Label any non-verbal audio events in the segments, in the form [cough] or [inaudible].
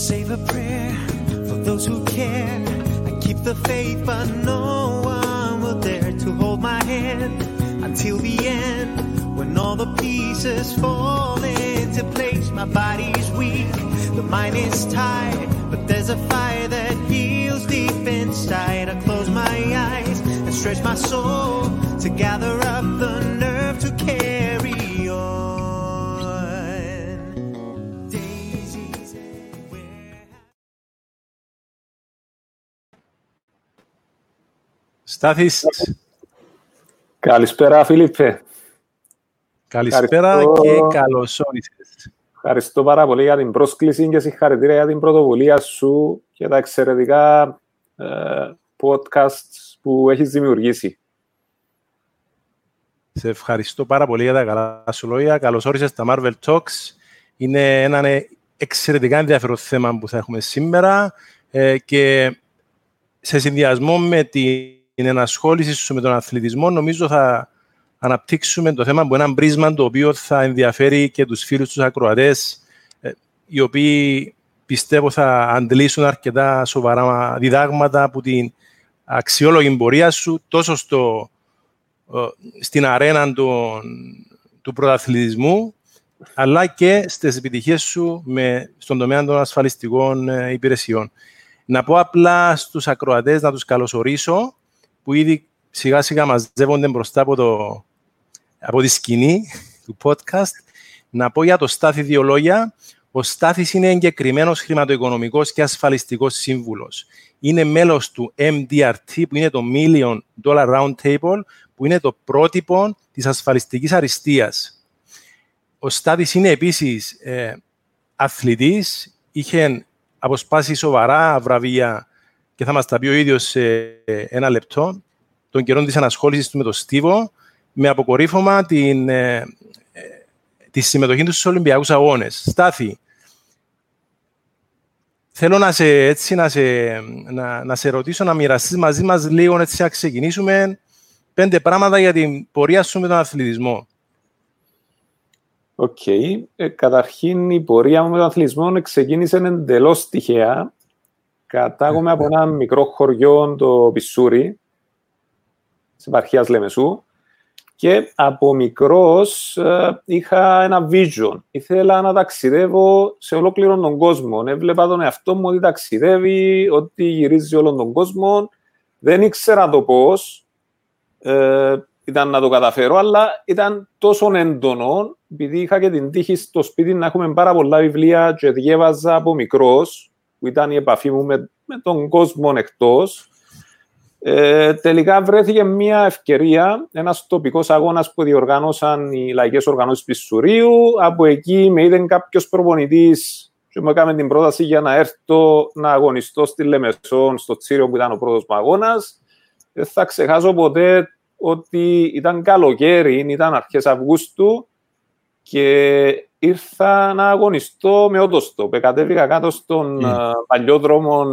save a prayer for those who care. I keep the faith, but no one will dare to hold my hand until the end. When all the pieces fall into place, my body's weak, the mind is tired, but there's a fire that heals deep inside. I close my eyes and stretch my soul to gather up the Στάθης, Καλησπέρα, Φίλιππε. καλησπέρα Ευχαριστώ. και καλώς όρισες. Ευχαριστώ πάρα πολύ για την πρόσκληση και συγχαρητήρια για την πρωτοβουλία σου και τα εξαιρετικά ε, podcasts που έχεις δημιουργήσει. Σε ευχαριστώ πάρα πολύ για τα καλά σου λόγια. Καλώς όρισες στα Marvel Talks. Είναι ένα ε, εξαιρετικά ενδιαφέρον θέμα που θα έχουμε σήμερα ε, και σε συνδυασμό με την ενασχόληση σου με τον αθλητισμό νομίζω θα αναπτύξουμε το θέμα από ένα πρίσμα το οποίο θα ενδιαφέρει και τους φίλους τους ακροατές ε, οι οποίοι πιστεύω θα αντλήσουν αρκετά σοβαρά διδάγματα από την αξιόλογη πορεία σου τόσο στο, ε, στην αρένα του, του πρωταθλητισμού αλλά και στις επιτυχίες σου με, στον τομέα των ασφαλιστικών ε, υπηρεσιών. Να πω απλά στους ακροατές να τους καλωσορίσω που ήδη σιγά σιγά μαζεύονται μπροστά από, το, από τη σκηνή του podcast. Να πω για το Στάθη δύο λόγια. Ο Στάθης είναι εγκεκριμένος χρηματοοικονομικός και ασφαλιστικός σύμβουλος. Είναι μέλος του MDRT, που είναι το Million Dollar Round Table, που είναι το πρότυπο της ασφαλιστικής αριστείας. Ο Στάθης είναι επίσης ε, αθλητής, είχε αποσπάσει σοβαρά βραβεία και θα μας τα πει ο ίδιος σε ένα λεπτό, των καιρών της ανασχόλησης του με τον Στίβο, με αποκορύφωμα την, ε, ε, τη συμμετοχή του στους Ολυμπιακούς Αγώνες. Στάθη, θέλω να σε, έτσι, να σε, να, να σε ρωτήσω, να μοιραστείς μαζί μας λίγο, έτσι, να ξεκινήσουμε πέντε πράγματα για την πορεία σου με τον αθλητισμό. Οκ. Ε, καταρχήν, η πορεία μου με τον αθλητισμό ξεκίνησε εντελώς τυχαία. Κατάγομαι από ένα μικρό χωριό, το Πισούρι, της επαρχίας Λεμεσού. Και από μικρός ε, είχα ένα vision. Ήθελα να ταξιδεύω σε ολόκληρο τον κόσμο. Έβλεπα τον εαυτό μου ότι ταξιδεύει, ότι γυρίζει όλον τον κόσμο. Δεν ήξερα το πώς ε, ήταν να το καταφέρω, αλλά ήταν τόσο έντονο, επειδή είχα και την τύχη στο σπίτι να έχουμε πάρα πολλά βιβλία και διέβαζα από μικρός, που ήταν η επαφή μου με, με τον κόσμο εκτός, ε, τελικά βρέθηκε μια ευκαιρία, ένας τοπικός αγώνας που διοργάνωσαν οι λαϊκές οργανώσεις Πισουρίου. Από εκεί με είδε κάποιος προπονητής και μου έκαμε την πρόταση για να έρθω να αγωνιστώ στη Λεμεσόν, στο Τσίριο που ήταν ο πρώτος μου αγώνας. Δεν θα ξεχάσω ποτέ ότι ήταν καλοκαίρι, ήταν αρχές Αυγούστου και ήρθα να αγωνιστώ με ότοστο. Κατέβηκα κάτω στον Mm. mm. παλιόδρομο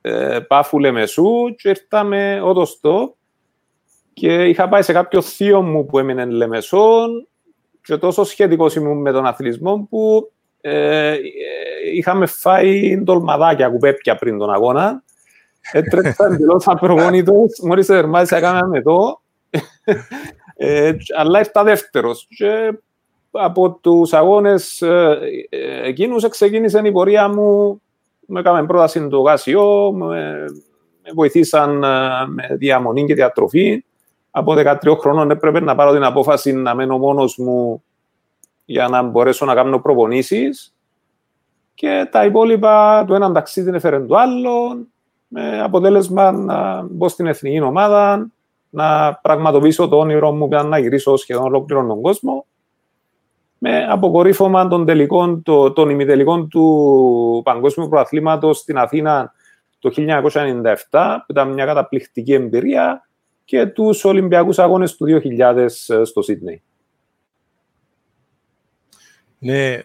ε, Πάφου Λεμεσού και ήρθα με ότοστο και είχα πάει σε κάποιο θείο μου που έμεινε Λεμεσόν και τόσο σχετικός ήμουν με τον αθλητισμό που ε, ε, είχαμε φάει ντολμαδάκια κουπέπια πριν τον αγώνα. Έτρεξα εντελώς [laughs] απρογόνητος, μόλις ερμάτισα έκανα με το, ε, αλλά ήρθα δεύτερος. Και από τους αγώνες ε, ε, εκείνους ξεκίνησε η πορεία μου με έκαμε πρόταση το γάσιο, με, με βοηθήσαν ε, με διαμονή και διατροφή. Από 13 χρόνων έπρεπε να πάρω την απόφαση να μένω μόνος μου για να μπορέσω να κάνω προπονήσεις. Και τα υπόλοιπα, το έναν ταξίδι έφερε το άλλο, με αποτέλεσμα να μπω στην εθνική ομάδα, να πραγματοποιήσω το όνειρο μου για να γυρίσω σχεδόν ολόκληρο τον κόσμο με αποκορύφωμα των τελικών, το, των ημιτελικών του Παγκόσμιου Προαθλήματος στην Αθήνα το 1997, που ήταν μια καταπληκτική εμπειρία, και τους Ολυμπιακούς Αγώνες του 2000 στο Σίδνεϊ. Είναι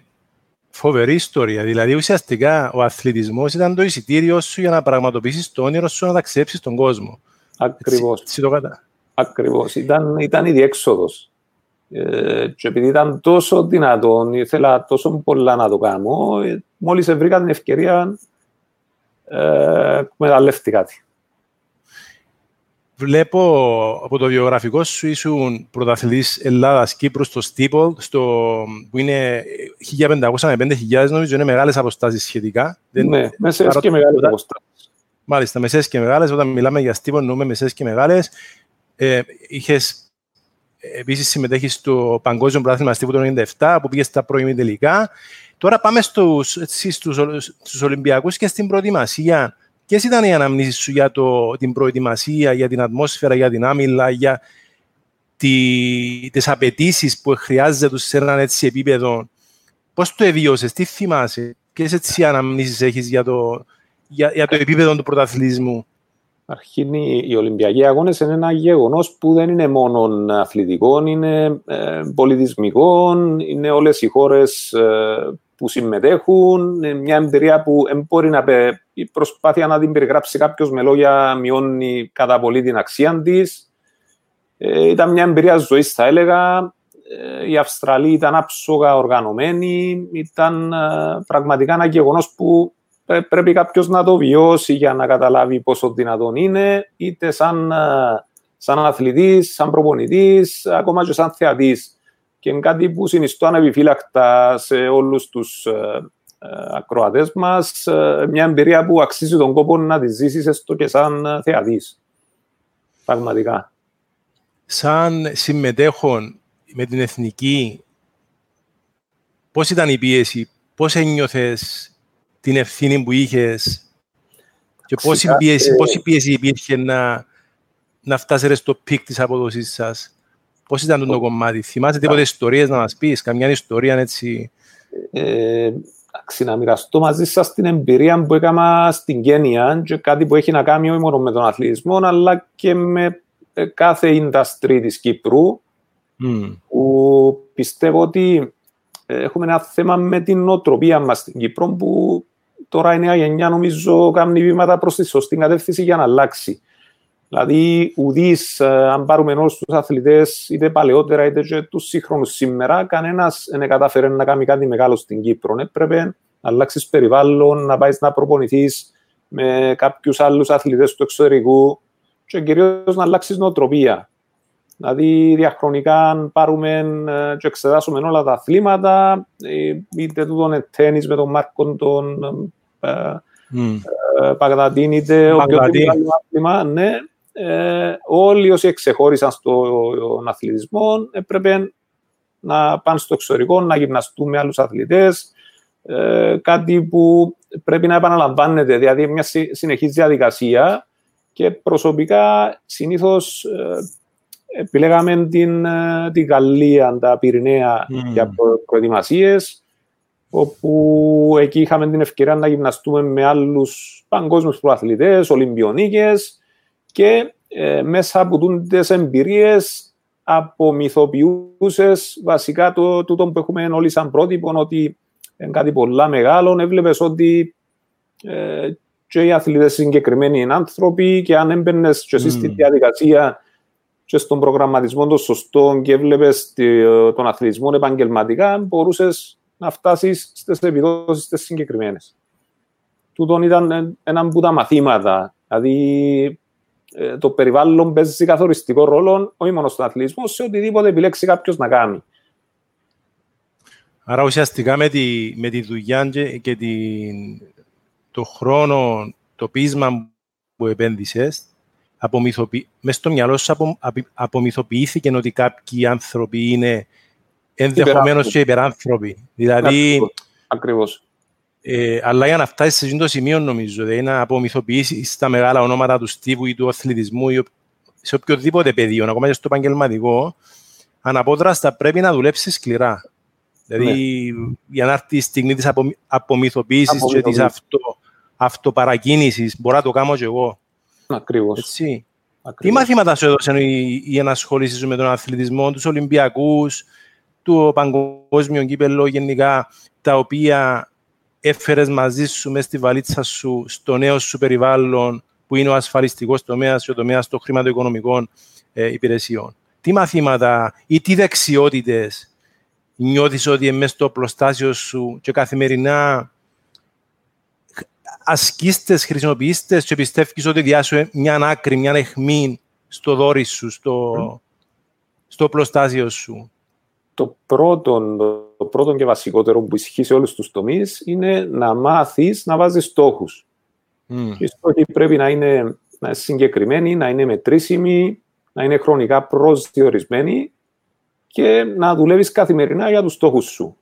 φοβερή ιστορία. Δηλαδή, ουσιαστικά, ο αθλητισμός ήταν το εισιτήριο σου για να πραγματοποιήσεις το όνειρο σου να ταξιδέψεις στον κόσμο. Ακριβώς. Έτσι, έτσι το κατά. Ακριβώς. Ήταν, ήταν η διέξοδος. Ε, και επειδή ήταν τόσο δυνατόν, ήθελα τόσο πολλά να το κάνω, ε, μόλις βρήκα την ευκαιρία, ε, μεταλλεύτηκα τη. Βλέπω από το βιογραφικό σου ήσουν πρωταθλητής Ελλάδας Κύπρου στο Στίπολ, στο, που είναι 1500 με 5000 νομίζω, είναι μεγάλες αποστάσεις σχετικά. Ναι, μεσαίες και μεγάλες αποστάσεις. Μάλιστα, μεσαίες και μεγάλες. Όταν μιλάμε για Στίπολ, εννοούμε μεσαίες και μεγάλες. Ε, είχες Επίσης, συμμετέχεις στο Παγκόσμιο Πρωτάθλημα Στίβου το 1997, που πήγες στα πρώιμη τελικά. Τώρα πάμε στους, έτσι, στους, στους Ολυμπιακούς και στην προετοιμασία. Ποιες ήταν οι αναμνήσεις σου για το, την προετοιμασία, για την ατμόσφαιρα, για την άμυλα, για τι τις απαιτήσεις που χρειάζεται σε έναν έτσι επίπεδο; Πώς το εβίωσες, τι θυμάσαι, ποιες έτσι αναμνήσεις έχεις για το, για, για το επίπεδο του πρωταθλητισμού. Αρχήν οι Ολυμπιακοί Αγώνες είναι ένα γεγονός που δεν είναι μόνο αθλητικό, είναι ε, πολιτισμικό, είναι όλες οι χώρες ε, που συμμετέχουν, είναι μια εμπειρία που μπορεί να πει, η προσπάθεια να την περιγράψει κάποιος με λόγια μειώνει κατά πολύ την αξία της. Ε, ήταν μια εμπειρία ζωής, θα έλεγα. Ε, η Αυστραλία ήταν άψογα οργανωμένη. Ήταν ε, πραγματικά ένα γεγονός που πρέπει κάποιος να το βιώσει για να καταλάβει πόσο δυνατόν είναι, είτε σαν, σαν αθλητής, σαν προπονητής, ακόμα και σαν θεατής. Και είναι κάτι που συνιστώ ανεπιφύλακτα σε όλους τους ε, ε, ακροατές μας, ε, μια εμπειρία που αξίζει τον κόπο να τη ζήσεις έστω και σαν θεατής. Πραγματικά. Σαν συμμετέχων με την εθνική, πώς ήταν η πίεση, πώς ένιωθες την ευθύνη που είχες και πόση πίεση, ε... πόση πίεση υπήρχε να, να φτάσετε στο peak της απόδοσής σας. Πώς ήταν το κομμάτι, θυμάσαι τίποτε ιστορίες να μας πεις, καμιά ιστορία έτσι; Ε, να μοιραστώ μαζί σας την εμπειρία που έκανα στην Κένια και κάτι που έχει να κάνει όχι μόνο με τον αθλητισμό, αλλά και με ε, κάθε industry της Κύπρου. Mm. Που πιστεύω ότι ε, έχουμε ένα θέμα με την νοοτροπία μας στην Κύπρο που τώρα η νέα γενιά νομίζω κάνει βήματα προς τη σωστή κατεύθυνση για να αλλάξει. Δηλαδή, ουδή, ε, αν πάρουμε όλου τους αθλητές, είτε παλαιότερα είτε και τους σύγχρονους σήμερα, κανένας δεν κατάφερε να κάνει κάτι μεγάλο στην Κύπρο. Έπρεπε να αλλάξεις περιβάλλον, να πάεις να προπονηθείς με κάποιους άλλους αθλητές του εξωτερικού και κυρίως να αλλάξεις νοοτροπία. Δηλαδή, διαχρονικά, αν πάρουμε ε, και εξετάσουμε όλα τα αθλήματα, ε, είτε τούτο είναι τέννη με τον Μάρκο τον mm. Παγδατίν είτε οποιοδήποτε άλλο άθλημα, ναι, ε, όλοι όσοι εξεχώρισαν στον αθλητισμό έπρεπε να πάνε στο εξωτερικό, να γυμναστούν με άλλους αθλητές, ε, κάτι που πρέπει να επαναλαμβάνεται, δηλαδή μια συνεχής διαδικασία και προσωπικά συνήθως ε, επιλέγαμε την, την Γαλλία, τα Πυρηναία mm. για προετοιμασίες όπου εκεί είχαμε την ευκαιρία να γυμναστούμε με άλλους παγκόσμιους προαθλητές, Ολυμπιονίκες και ε, μέσα από τις εμπειρίες απομυθοποιούσες βασικά το τούτο που έχουμε όλοι σαν πρότυπο ότι είναι κάτι πολλά μεγάλο, έβλεπες ότι ε, και οι αθλητές συγκεκριμένοι είναι άνθρωποι και αν έμπαινες και εσύ mm. στη διαδικασία και στον προγραμματισμό των σωστών και έβλεπες τον αθλητισμό επαγγελματικά, μπορούσες να φτάσεις στις επιδόσεις τις συγκεκριμένες. Τούτον ήταν ένα από τα μαθήματα. Δηλαδή, ε, το περιβάλλον παίζει καθοριστικό ρόλο, όχι μόνο στον αθλητισμό, σε οτιδήποτε επιλέξει κάποιος να κάνει. Άρα ουσιαστικά με τη, με τη δουλειά και, και την, το χρόνο, το πείσμα που επένδυσες, απομυθοποιη... μέσα στο μυαλό σου απο, απομυθοποιήθηκε ότι κάποιοι άνθρωποι είναι ενδεχομένως και υπεράνθρωποι. Δηλαδή, Ακριβώς. Ε, αλλά για να φτάσεις σε αυτό το σημείο, νομίζω, δηλαδή να απομυθοποιήσεις τα μεγάλα ονόματα του στίβου ή του αθλητισμού ή σε οποιοδήποτε πεδίο, ακόμα και στο επαγγελματικό, αναπόδραστα πρέπει να δουλέψεις σκληρά. Δηλαδή, ναι. για να έρθει η στιγμή της απο, απομυθοποίησης και της αυτο, αυτοπαρακίνησης, μπορώ να το κάνω κι εγώ. Ακριβώς. Τι μαθήματα σου έδωσαν η, η ενασχόληση σου με τον αθλητισμό, τους Ολυμπιακούς, του παγκόσμιου κύπελο γενικά, τα οποία έφερες μαζί σου μέσα στη βαλίτσα σου στο νέο σου περιβάλλον που είναι ο ασφαλιστικός τομέας και ο τομέας των χρηματοοικονομικών ε, υπηρεσιών. τι μαθήματα ή τι δεξιότητες νιώθεις ότι μέσα στο πλωστάσιο σου και καθημερινά ασκήστες, χρησιμοποιήστες και πιστεύεις ότι διάσου μια άκρη, μια αιχμή στο δόρυ σου, στο, στο πλωστάσιο σου; Το πρώτο, το πρώτο και βασικότερο που ισχύει σε όλους τους τομείς είναι να μάθεις να βάζεις στόχους. Mm. Οι στόχοι πρέπει να είναι, να συγκεκριμένοι, να είναι μετρήσιμοι, να είναι χρονικά προσδιορισμένοι και να δουλεύεις καθημερινά για τους στόχους σου.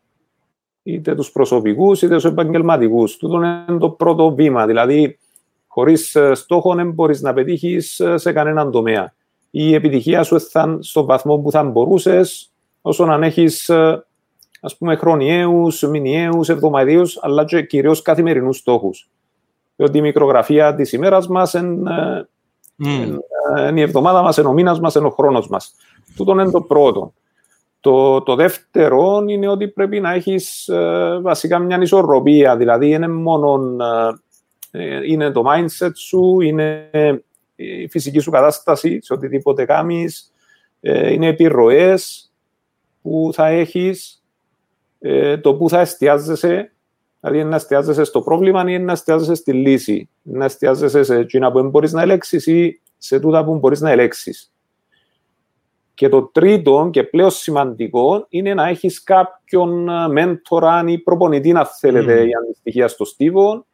Είτε τους προσωπικούς, είτε τους επαγγελματικούς. Τούτο είναι το πρώτο βήμα. Δηλαδή, χωρίς ε, στόχο δεν μπορείς να πετύχεις ε, σε κανέναν τομέα. Η επιτυχία σου θα στον βαθμό που θα μπορούσες, όσο να έχεις ε, ας πούμε χρονιαίους, μηνιαίους, εβδομαδιαίους, αλλά και κυρίως καθημερινούς στόχους. Διότι η μικρογραφία της ημέρας μας είναι mm. η εβδομάδα μας, είναι ο μήνας μας, είναι ο χρόνος μας. Τούτο είναι το πρώτο. Το, το δεύτερο είναι ότι πρέπει να έχεις ε, βασικά μια ισορροπία, δηλαδή είναι μόνο ε, είναι το mindset σου, είναι η φυσική σου κατάσταση σε οτιδήποτε κάνεις, ε, είναι επιρροές που θα έχεις, ε, το που θα εστιάζεσαι, δηλαδή είναι να εστιάζεσαι στο πρόβλημα ή είναι να εστιάζεσαι στη λύση, να εστιάζεσαι σε εκείνα που μπορείς να ελέγξεις ή σε τούτα που μπορείς να ελέγξεις. Και το τρίτο και πλέον σημαντικό είναι να έχεις κάποιον ε, μέντορα ή προπονητή, να θέλετε, mm. η αντιστοιχεία στο στίβο,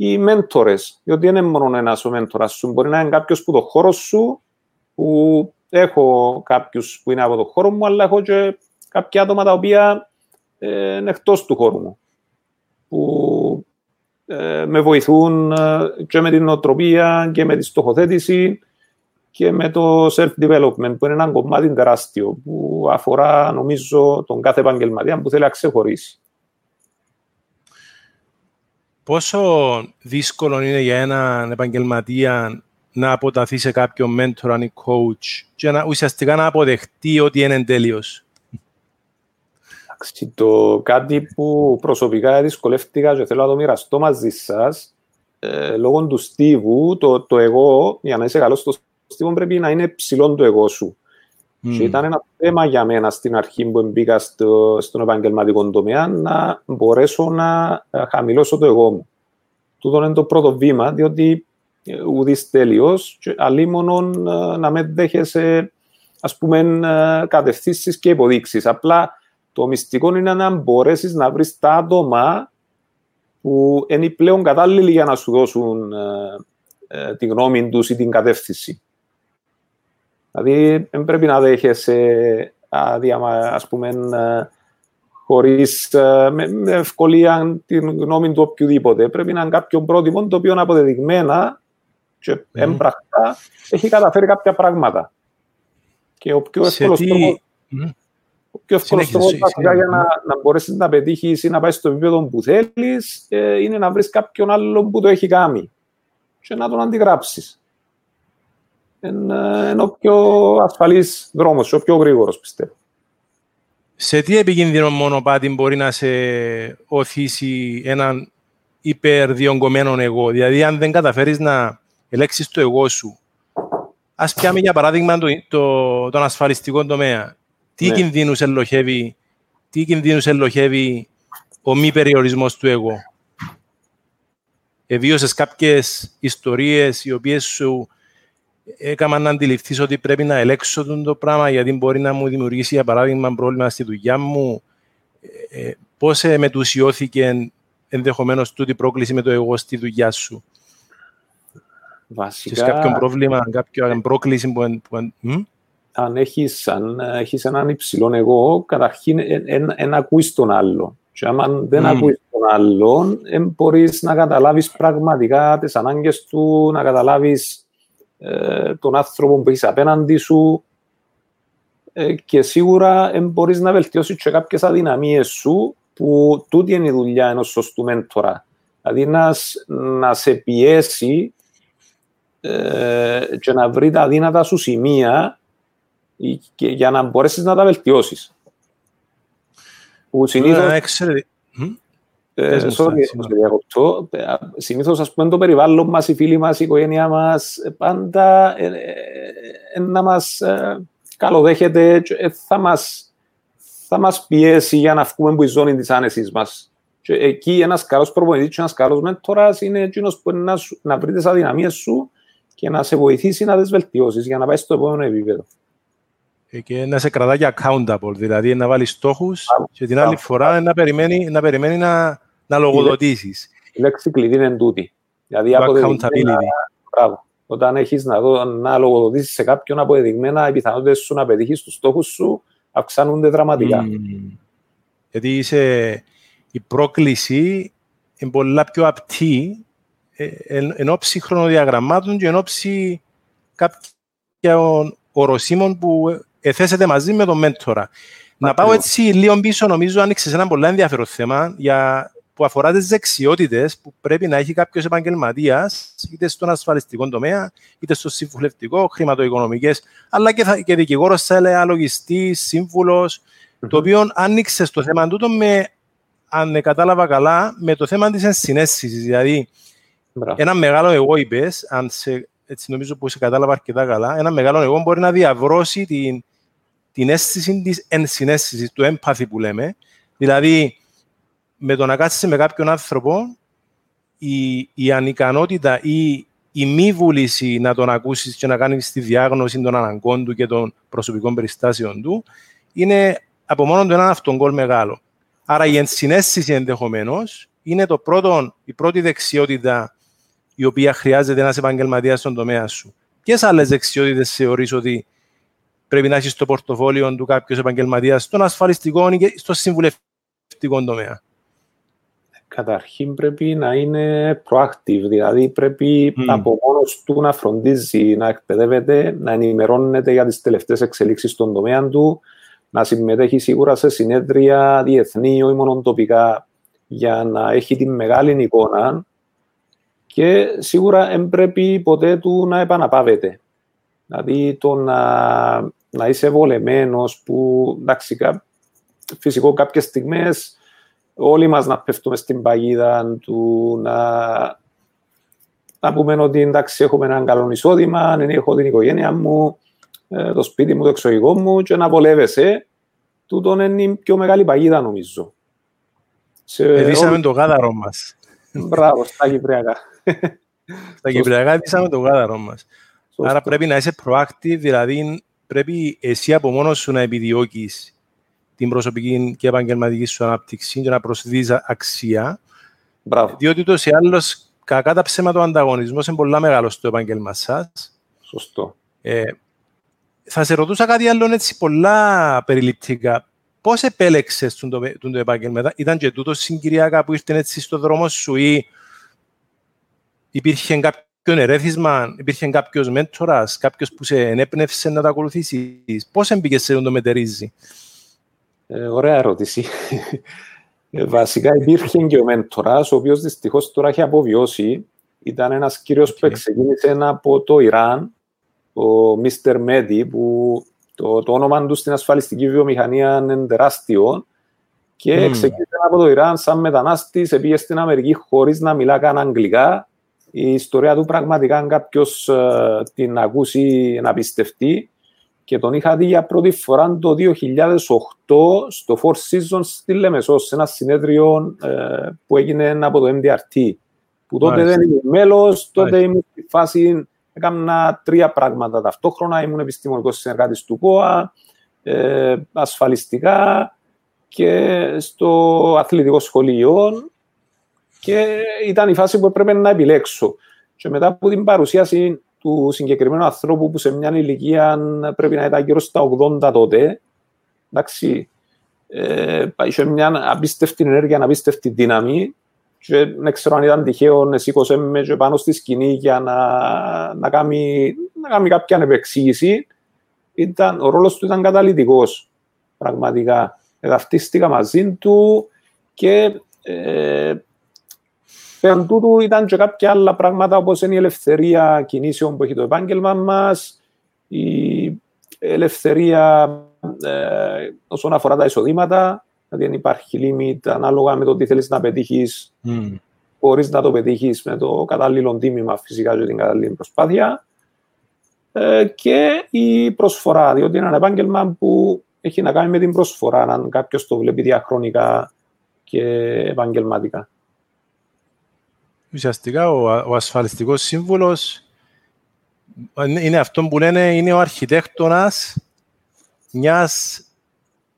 ή μέντορες. Διότι δεν είναι μόνο ένας ο μέντορας σου. Μπορεί να είναι κάποιος που το χώρο σου, που έχω κάποιους που είναι από το χώρο μου, αλλά έχω και κάποια άτομα τα οποία ε, είναι εκτός του χώρου μου. Που ε, με βοηθούν ε, και με την νοοτροπία και με τη στοχοθέτηση και με το self-development, που είναι ένα κομμάτι τεράστιο, που αφορά, νομίζω, τον κάθε επαγγελματία που θέλει να ξεχωρίσει. Πόσο δύσκολο είναι για έναν επαγγελματία να αποταθεί σε κάποιο mentor ή coach και να, ουσιαστικά να αποδεχτεί ότι είναι τέλειος. Το κάτι που προσωπικά δυσκολεύτηκα και θέλω να το μοιραστώ μαζί σας, ε, λόγω του στίβου, το, το εγώ, για να είσαι καλός στο στίβο, πρέπει να είναι ψηλό το εγώ σου. Mm. Και ήταν ένα θέμα για μένα στην αρχή που μπήκα στο, στον επαγγελματικό τομέα να μπορέσω να ε, χαμηλώσω το εγώ μου. Τούτο είναι το πρώτο βήμα, διότι ε, ουδής τέλειος, μόνο ε, να με δέχεσαι ας πούμε κατευθύνσεις και υποδείξεις. Απλά το μυστικό είναι να μπορέσεις να βρεις τα άτομα που είναι πλέον κατάλληλοι για να σου δώσουν τη γνώμη τους ή την κατεύθυνση. Δηλαδή, δεν πρέπει να δέχεσαι άδεια, ας πούμε, ε, χωρίς, ε, με, με ευκολία την γνώμη του οποιοδήποτε. Πρέπει να είναι κάποιο πρότυπο το οποίο αποδεδειγμένα και mm. έμπρακτα έχει καταφέρει κάποια πράγματα. Και ο πιο εύκολος τρόπος, mm. ο πιο εύκολος τρόπος για να, να μπορέσεις να πετύχεις ή να πάεις στο επίπεδο που θέλεις ε, είναι να βρεις κάποιον άλλο που το έχει κάνει και να τον αντιγράψεις είναι ο πιο ασφαλής δρόμος, ο πιο γρήγορος πιστεύω. Σε τι επικίνδυνο μονοπάτι μπορεί να σε οθήσει έναν υπερδιογκωμένο εγώ; Δηλαδή, αν δεν καταφέρεις να ελέγξεις το εγώ σου, ας πιάμε για παράδειγμα το, το, τον ασφαλιστικό τομέα. Τι ναι. κινδύνους ελοχεύει, τι κινδύνους ελοχεύει ο μη περιορισμός του εγώ; Εβίωσες κάποιες ιστορίες οι οποίες σου έκανα να αντιληφθείς ότι πρέπει να ελέγξω το πράγμα γιατί μπορεί να μου δημιουργήσει, για παράδειγμα, πρόβλημα στη δουλειά μου. Ε, ε Πώς μετουσιώθηκε ενδεχομένως τούτη πρόκληση με το εγώ στη δουλειά σου; Βασικά... Έχεις κάποιο πρόβλημα, κάποια πρόκληση που... που αν έχεις, αν έχεις έναν υψηλό εγώ, καταρχήν ένα ακούεις τον άλλο. Και άμα δεν mm. ακούεις τον άλλον, μπορείς να καταλάβεις πραγματικά τις ανάγκες του, να καταλάβεις ε, τον άνθρωπο που έχεις απέναντι σου ε, και σίγουρα μπορείς να βελτιώσεις και κάποιες αδυναμίες σου που τούτη είναι η δουλειά ενός σωστού μέντορα. Δηλαδή να, να σε πιέσει ε, και να βρει τα αδύνατα σου σημεία και, για να μπορέσεις να τα βελτιώσεις. Που συνήθως... Ε, Συνήθως, ας πούμε, το περιβάλλον μας, οι φίλοι μας, η οικογένειά μας, πάντα ε, ε, να μας καλοδέχεται, ε, θα μας, θα μας πιέσει για να βγούμε από η ζώνη της άνεσης μας. Και εκεί ένας καλός προπονητής και ένας καλός μέντορας είναι εκείνος που να, να βρει τις αδυναμίες σου και να σε βοηθήσει να τις βελτιώσεις για να πάεις στο επόμενο επίπεδο. Ε, και να σε κρατάει accountable, δηλαδή να βάλεις στόχους και την άλλη φορά να περιμένει να, περιμένει να, να λογοδοτήσεις. Η λέξη κλειδί είναι τούτη. Δηλαδή, accountability. Όταν έχεις να, δω, να λογοδοτήσεις σε κάποιον αποδεδειγμένα, οι πιθανότητες σου να πετύχεις τους στόχους σου αυξάνονται δραματικά. Mm. Γιατί είσαι, η πρόκληση είναι πολλά πιο απτή ε, εν, εν ώψη χρονοδιαγραμμάτων και εν ώψη κάποιων οροσίμων που εθέσετε μαζί με τον μέντορα. Να πάω έτσι λίγο πίσω, νομίζω άνοιξες ένα πολύ ενδιαφέρον θέμα για, που αφορά τις δεξιότητες που πρέπει να έχει κάποιος επαγγελματίας, είτε στον ασφαλιστικό τομέα, είτε στο συμβουλευτικό, χρηματοοικονομικές, αλλά και, και δικηγόρος, θα έλεγα, λογιστής, σύμβουλος, το οποίο άνοιξες στο θέμα τούτο με, αν κατάλαβα καλά, με το θέμα της ενσυναίσθησης. Δηλαδή, Μπράβο. Ένα μεγάλο εγώ είπες, αν σε, έτσι νομίζω που σε κατάλαβα αρκετά καλά, ένα μεγάλο εγώ μπορεί να διαβρώσει την, την αίσθηση της ενσυναίσθησης, του έμπαθη που λέμε. Δηλαδή, με το να κάτσει με κάποιον άνθρωπο, η, η ανικανότητα ή η μη βούληση να τον ακούσεις και να κάνεις τη διάγνωση των αναγκών του και των προσωπικών περιστάσεων του, είναι από μόνο του ένα αυτογκόλ μεγάλο. Άρα η ενσυναίσθηση ενδεχομένως είναι το πρώτο, η πρώτη δεξιότητα η οποία χρειάζεται ένας επαγγελματίας στον τομέα σου. Ποιες άλλες δεξιότητες θεωρείς ότι πρέπει να έχεις στο πορτοφόλιο του κάποιος επαγγελματίας στον ασφαλιστικό ή στο συμβουλευτικό τομέα; Καταρχήν πρέπει να είναι proactive, δηλαδή πρέπει mm. από μόνος του να φροντίζει, να εκπαιδεύεται, να ενημερώνεται για τις τελευταίες εξελίξεις στον τομέα του, να συμμετέχει σίγουρα σε συνέδρια διεθνή ή μόνο τοπικά για να έχει τη μεγάλη εικόνα και σίγουρα δεν πρέπει ποτέ του να επαναπάβεται. Δηλαδή το να, να είσαι βολεμένος που εντάξει, φυσικό κάποιες στιγμές όλοι μας να πέφτουμε στην παγίδα του να, να πούμε ότι εντάξει έχουμε έναν καλό εισόδημα, έχω την οικογένεια μου, ε, το σπίτι μου, το εξωγικό μου και να βολεύεσαι, τούτο είναι η πιο μεγάλη παγίδα νομίζω. Εδίσαμε το γάδαρο μας. Μπράβο, στα Κυπριακά. Στα Κυπριακά ειδήσαμε το γάδαρο μας. Άρα πρέπει να είσαι proactive, δηλαδή πρέπει εσύ από μόνος σου να επιδιώκεις την προσωπική και επαγγελματική σου ανάπτυξη και να προσδίδεις αξία. Μπράβο. Διότι το ή άλλως, κακά τα ψέματα ο ανταγωνισμός είναι πολλά μεγάλος στο επάγγελμα σας. Σωστό. Ε, θα σε ρωτούσα κάτι άλλο έτσι πολλά περιληπτικά. Πώς επέλεξες τον, το, τον το επάγγελμα, ήταν και τούτος συγκυριακά που ήρθε έτσι στο δρόμο σου ή υπήρχε κάποιο ερέθισμα, υπήρχε κάποιος μέντορας, κάποιος που σε ενέπνευσε να τα ακολουθήσεις. Πώς έμπηκες σε το μετερίζει; Ε, ωραία ερώτηση. Ε, βασικά υπήρχε και ο μέντορας, ο οποίος δυστυχώς τώρα έχει αποβιώσει. Ήταν ένας κύριος okay. που ξεκίνησε από το Ιράν, ο Mr. Medi, που το, το όνομα του στην ασφαλιστική βιομηχανία είναι τεράστιο. Και mm. ξεκίνησε από το Ιράν σαν μετανάστης, πήγε στην Αμερική χωρίς να μιλά καν αγγλικά η ιστορία του πραγματικά, αν κάποιος ε, την ακούσει, να πιστευτεί. Και τον είχα δει για πρώτη φορά το 2008 στο Four Seasons στη Λεμεσός, σε ένα συνέδριο ε, που έγινε από το MDRT. Που τότε δεν ήμουν μέλος, τότε ήμουν στη φάση. Έκανα τρία πράγματα ταυτόχρονα. Ήμουν επιστημονικός συνεργάτης του ΚΟΑ, ε, ασφαλιστικά και στο αθλητικό σχολείο και ήταν η φάση που έπρεπε να επιλέξω. Και μετά από την παρουσίαση του συγκεκριμένου ανθρώπου που σε μια ηλικία πρέπει να ήταν γύρω στα 80 τότε, εντάξει, ε, είχε μια απίστευτη ενέργεια, απίστευτη δύναμη και δεν ξέρω αν ήταν τυχαίο να σήκωσε με και πάνω στη σκηνή για να, να, κάνει, να κάνει κάποια επεξήγηση. Ήταν, ο ρόλος του ήταν καταλητικός, πραγματικά. Εδαυτίστηκα μαζί του και ε, Πέραν τούτου ήταν και κάποια άλλα πράγματα όπως είναι η ελευθερία κινήσεων που έχει το επάγγελμα μας, η ελευθερία ε, όσον αφορά τα εισοδήματα, δηλαδή αν υπάρχει limit ανάλογα με το τι θέλεις να πετύχεις mm. χωρίς να το πετύχεις με το κατάλληλο τίμημα φυσικά και την κατάλληλη προσπάθεια. ε, και η προσφορά, διότι είναι ένα επάγγελμα που έχει να κάνει με την προσφορά, αν κάποιος το βλέπει διαχρονικά και επαγγελματικά. Ουσιαστικά ο, ο ασφαλιστικός σύμβουλος είναι αυτό που λένε είναι ο αρχιτέκτονας μιας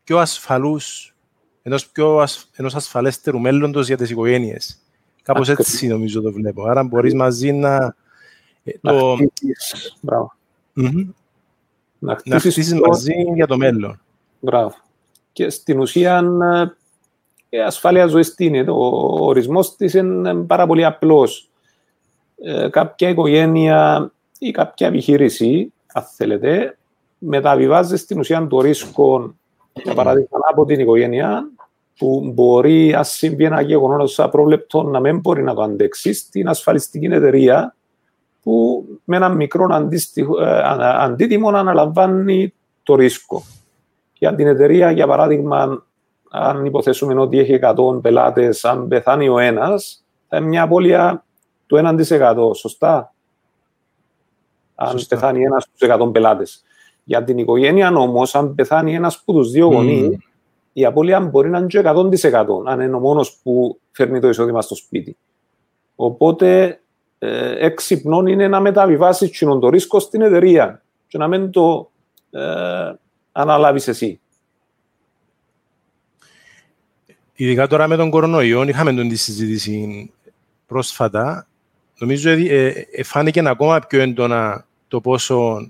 πιο ασφαλούς, ενός πιο ασ, ενός ασφαλέστερου μέλλοντος για τις οικογένειες. Κάπως έτσι νομίζω το βλέπω. Άρα μπορείς μαζί να... Ε, να το... χτίσεις, μπράβο. Mm-hmm. Να χτίσεις, το... μαζί για το μέλλον. Μπράβο. Και στην ουσία η ε, ασφάλεια ζωής τι είναι. Ο ορισμός της είναι πάρα πολύ απλός. Ε, κάποια οικογένεια ή κάποια επιχείρηση, αν θέλετε, μεταβιβάζει στην ουσία το ρίσκο, για παράδειγμα, από την οικογένεια, που μπορεί, αν συμβεί ένα γεγονός απρόβλεπτο, να μην μπορεί να το αντέξει στην ασφαλιστική εταιρεία, που με ένα μικρό ε, αντίτιμο αναλαμβάνει το ρίσκο. Για την εταιρεία, για παράδειγμα, αν υποθέσουμε ότι έχει 100 πελάτες, αν πεθάνει ο ένας, θα είναι μια απώλεια του 1%. Σωστά; Αν Σωστά. πεθάνει ένας στους 100 πελάτες. Για την οικογένεια όμως, αν πεθάνει ένας από τους δύο γονεί, η απώλεια μπορεί να είναι 100% αν είναι ο μόνος που φέρνει το εισόδημα στο σπίτι. Οπότε, ε, έξυπνο είναι να μεταβιβάσεις το ρίσκο στην εταιρεία και να μην το ε, αναλάβεις εσύ. Ειδικά τώρα με τον κορονοϊό, είχαμε τον τη συζήτηση πρόσφατα. Νομίζω ότι ε, ε, φάνηκε ακόμα πιο έντονα το πόσο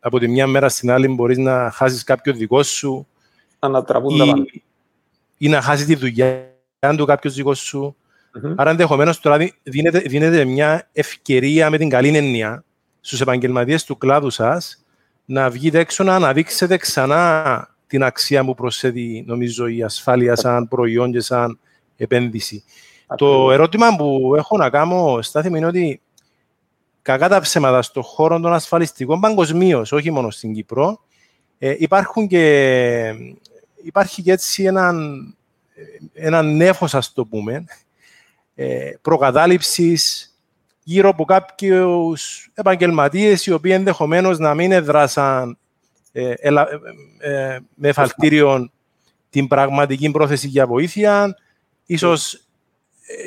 από τη μια μέρα στην άλλη μπορείς να χάσεις κάποιο δικό σου ή, ή να χάσεις τη δουλειά του κάποιος δικός σου. Mm-hmm. Άρα ενδεχομένως τώρα δίνεται, δίνεται μια ευκαιρία με την καλή έννοια στους επαγγελματίες του κλάδου σας να βγείτε έξω να αναδείξετε ξανά την αξία που προσθέτει, νομίζω, η ασφάλεια σαν προϊόν και σαν επένδυση. Το ερώτημα που έχω να κάνω, Στάθη, είναι ότι κακά τα ψέματα στον χώρο των ασφαλιστικών παγκοσμίως, όχι μόνο στην Κύπρο, ε, υπάρχουν και, υπάρχει και έτσι έναν, ένα νέφος, ας το πούμε, ε, προκατάληψης γύρω από κάποιους επαγγελματίες οι οποίοι ενδεχομένως να μην έδρασαν ε, ε, ε, με εφαλτήριο την πραγματική πρόθεση για βοήθεια, ίσως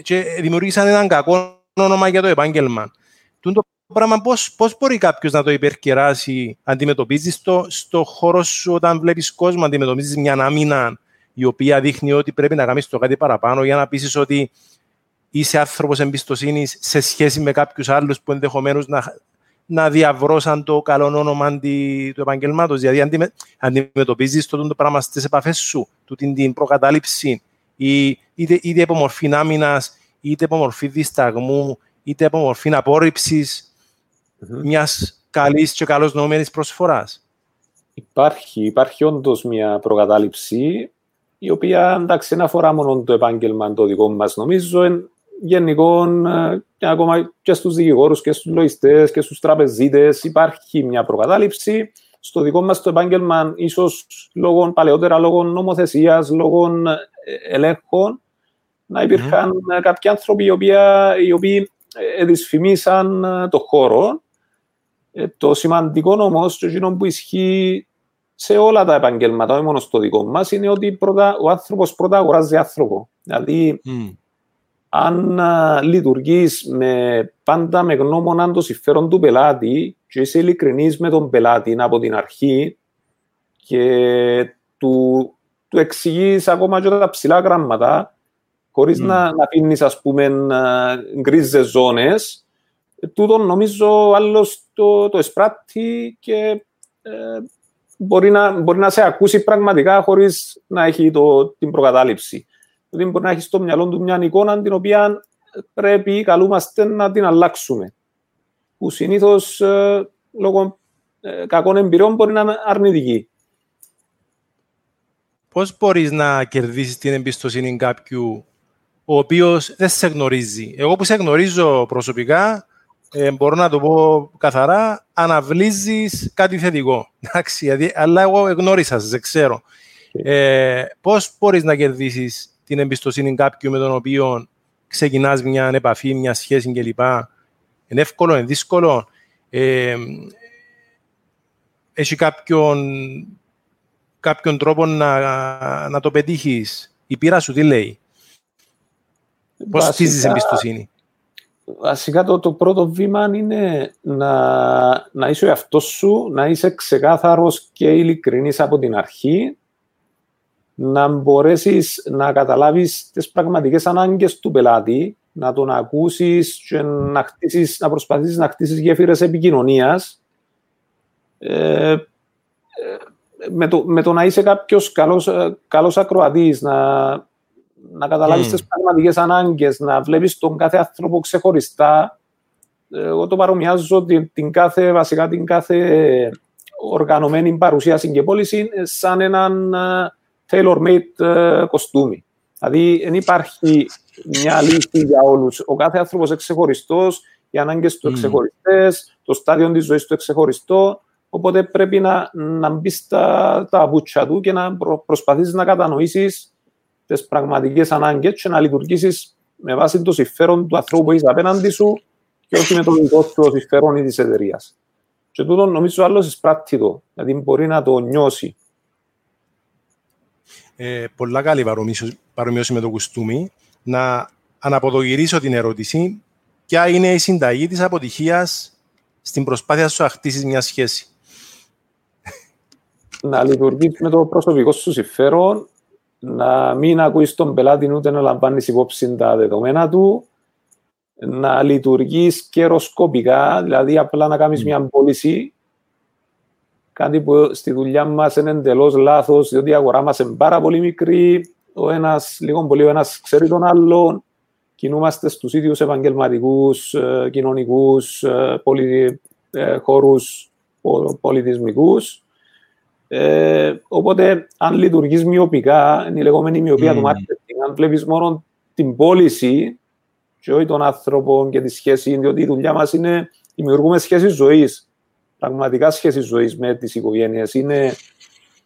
και δημιουργήσαν έναν κακό όνομα για το επάγγελμα. Το πράγμα πώς, πώς μπορεί κάποιος να το υπερκεράσει, αντιμετωπίζεις το στο χώρο σου όταν βλέπεις κόσμο, αντιμετωπίζεις μια άμυνα η οποία δείχνει ότι πρέπει να κάνεις το κάτι παραπάνω για να πείσεις ότι είσαι άνθρωπος εμπιστοσύνης σε σχέση με κάποιους άλλους που ενδεχομένως να, να διαβρώσαν το καλό όνομα του επαγγελμάτος. Δηλαδή, αντιμε, αντιμετωπίζεις το, το πράγμα στις επαφές σου, του, την, την προκατάληψη, ή, είτε, είτε από μορφή άμυνας, είτε από μορφή δισταγμού, είτε από μορφή απόρριψης mm-hmm. μιας καλής και καλώς νοούμενης προσφοράς. Υπάρχει, υπάρχει όντως μια προκατάληψη, η οποία εντάξει, δεν αφορά μόνο το επάγγελμα το δικό μας, νομίζω, γενικών ε, και ακόμα και στους δικηγόρους και στους λογιστές και στους τραπεζίτες υπάρχει μια προκατάληψη. Στο δικό μας το επάγγελμα, ίσως λόγω παλαιότερα, λόγω νομοθεσίας, λόγω ε, ελέγχων, να υπήρχαν mm. κάποιοι άνθρωποι οι οποίοι, οι οποίοι εδυσφημίσαν το χώρο. το σημαντικό όμως, το εκείνο που ισχύει σε όλα τα επαγγέλματα, όχι μόνο στο δικό μας, είναι ότι πρώτα, ο άνθρωπος πρώτα αγοράζει άνθρωπο. Δηλαδή, mm αν λειτουργείς με, πάντα με γνώμονα το συμφέρον του πελάτη και είσαι ειλικρινής με τον πελάτη από την αρχή και του, του εξηγείς ακόμα και τα ψηλά γράμματα, χωρίς mm. να, να αφήνεις, ας πούμε, γκρίζε ζώνες, τούτο νομίζω άλλος το, το εισπράττει και ε, μπορεί, να, μπορεί να σε ακούσει πραγματικά χωρίς να έχει το, την προκατάληψη. Δηλαδή μπορεί να έχει στο μυαλό του μια εικόνα την οποία πρέπει, καλούμαστε να την αλλάξουμε. Που συνήθως ε, λόγω ε, κακών εμπειριών μπορεί να είναι αρνητική. Πώς μπορείς να κερδίσεις την εμπιστοσύνη κάποιου ο οποίος δεν σε γνωρίζει; Εγώ που σε γνωρίζω προσωπικά, ε, μπορώ να το πω καθαρά, αναβλύζεις κάτι θετικό. [laughs] Εντάξει, δηλαδή, αλλά εγώ γνώρισα, σε ξέρω. Ε, Πώς μπορείς να κερδίσεις την εμπιστοσύνη κάποιου με τον οποίο ξεκινάς μια επαφή, μια σχέση κλπ. Είναι εύκολο, είναι δύσκολο. Ε, έχει κάποιον, κάποιον τρόπο να, να το πετύχεις. Η πείρα σου τι λέει; Πώς χτίζεις εμπιστοσύνη; Βασικά το, το πρώτο βήμα είναι να, να είσαι ο εαυτός σου, να είσαι ξεκάθαρος και ειλικρινής από την αρχή, να μπορέσεις να καταλάβεις τις πραγματικές ανάγκες του πελάτη, να τον ακούσεις και να, χτίσεις, να προσπαθήσεις να χτίσεις γέφυρες επικοινωνίας ε, ε, με, το, με το να είσαι κάποιος καλός, ε, καλός ακροατής, να, να καταλάβεις mm. τις πραγματικές ανάγκες, να βλέπεις τον κάθε άνθρωπο ξεχωριστά. Εγώ το παρομοιάζω την, την κάθε, βασικά την κάθε οργανωμένη παρουσίαση και πώληση σαν έναν tailor-made κοστούμι. Δηλαδή δεν υπάρχει μια λύση για όλους. Ο κάθε άνθρωπος είναι ξεχωριστός, οι ανάγκες του εξεχωριστές, το στάδιο της ζωής του εξεχωριστό. Οπότε πρέπει να, να μπει στα τα μπούτσα του και να προ, προσπαθήσει να κατανοήσεις τις πραγματικές ανάγκες και να λειτουργήσεις με βάση το συμφέρον του ανθρώπου που έχεις απέναντι σου και όχι με το δικό σου συμφέρον ή της εταιρείας. Και τούτο νομίζω άλλος εισπράττει το, δηλαδή μπορεί να το νιώσει. Ε, πολλά καλή παρομοίωση με το κουστούμι να αναποδογυρίσω την ερώτηση ποια είναι η συνταγή της αποτυχίας στην προσπάθεια σου να χτίσεις μια σχέση; Να λειτουργείς με το προσωπικό σου συμφέρον, να μην ακούεις τον πελάτη ούτε να λαμβάνεις υπόψη τα δεδομένα του, να λειτουργείς καιροσκοπικά, δηλαδή απλά να κάνεις μια πώληση, κάτι που στη δουλειά μας είναι εντελώς λάθος, διότι η αγορά μας είναι πάρα πολύ μικρή, ο ένας, λίγο πολύ ο ένας ξέρει τον άλλον, κινούμαστε στους ίδιους επαγγελματικούς, ε, κοινωνικούς, ε, πολι, ε, χώρους πολιτισμικούς. Ε, οπότε, αν λειτουργείς μειοπικά, είναι η λεγόμενη μειοπία mm. του marketing, αν βλέπεις μόνο την πώληση και όχι τον άνθρωπο και τη σχέση, διότι η δουλειά μας είναι δημιουργούμε σχέσεις ζωής, πραγματικά σχέσεις ζωής με τις οικογένειες. Είναι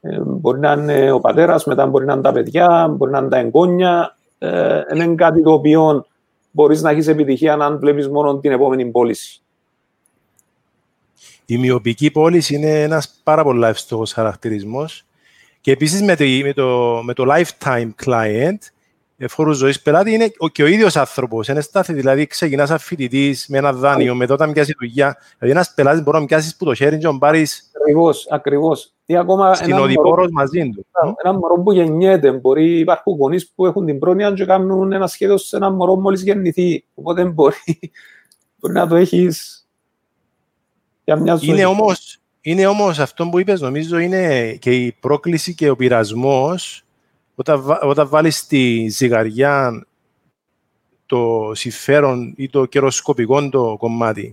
ε, μπορεί να είναι ο πατέρας, μετά μπορεί να είναι τα παιδιά, μπορεί να είναι τα εγγόνια. Ε, είναι κάτι το οποίο μπορείς να έχεις επιτυχία αν βλέπεις μόνο την επόμενη πώληση. Η μειοπική πώληση είναι ένας πάρα πολύ εύστοχο χαρακτηρισμός. Και επίσης με, με, το, με το lifetime client, φόρου ζωής πελάτη, είναι και ο ίδιος άνθρωπος. Είναι στάθη, δηλαδή ξεκινάς σαν φοιτητής με ένα δάνειο, με τότε πιάσει δουλειά. Δηλαδή, ένας πελάτης μπορεί να πιάσει που το χέρι και να πάρεις. Ακριβώς, ακριβώς. Στην οδηπόρο μαζί του. Ένα μωρό που γεννιέται. Μπορεί, υπάρχουν γονείς που έχουν την πρόνοια και κάνουν ένα σχέδιο σε ένα μωρό μόλις γεννηθεί. Οπότε μπορεί, μπορεί να το έχεις για μια ζωή. Είναι όμω είναι όμως αυτό που είπες, νομίζω, είναι και η πρόκληση και ο πειρασμός όταν, όταν βάλεις στη ζυγαριά το συμφέρον ή το καιροσκοπικό το κομμάτι,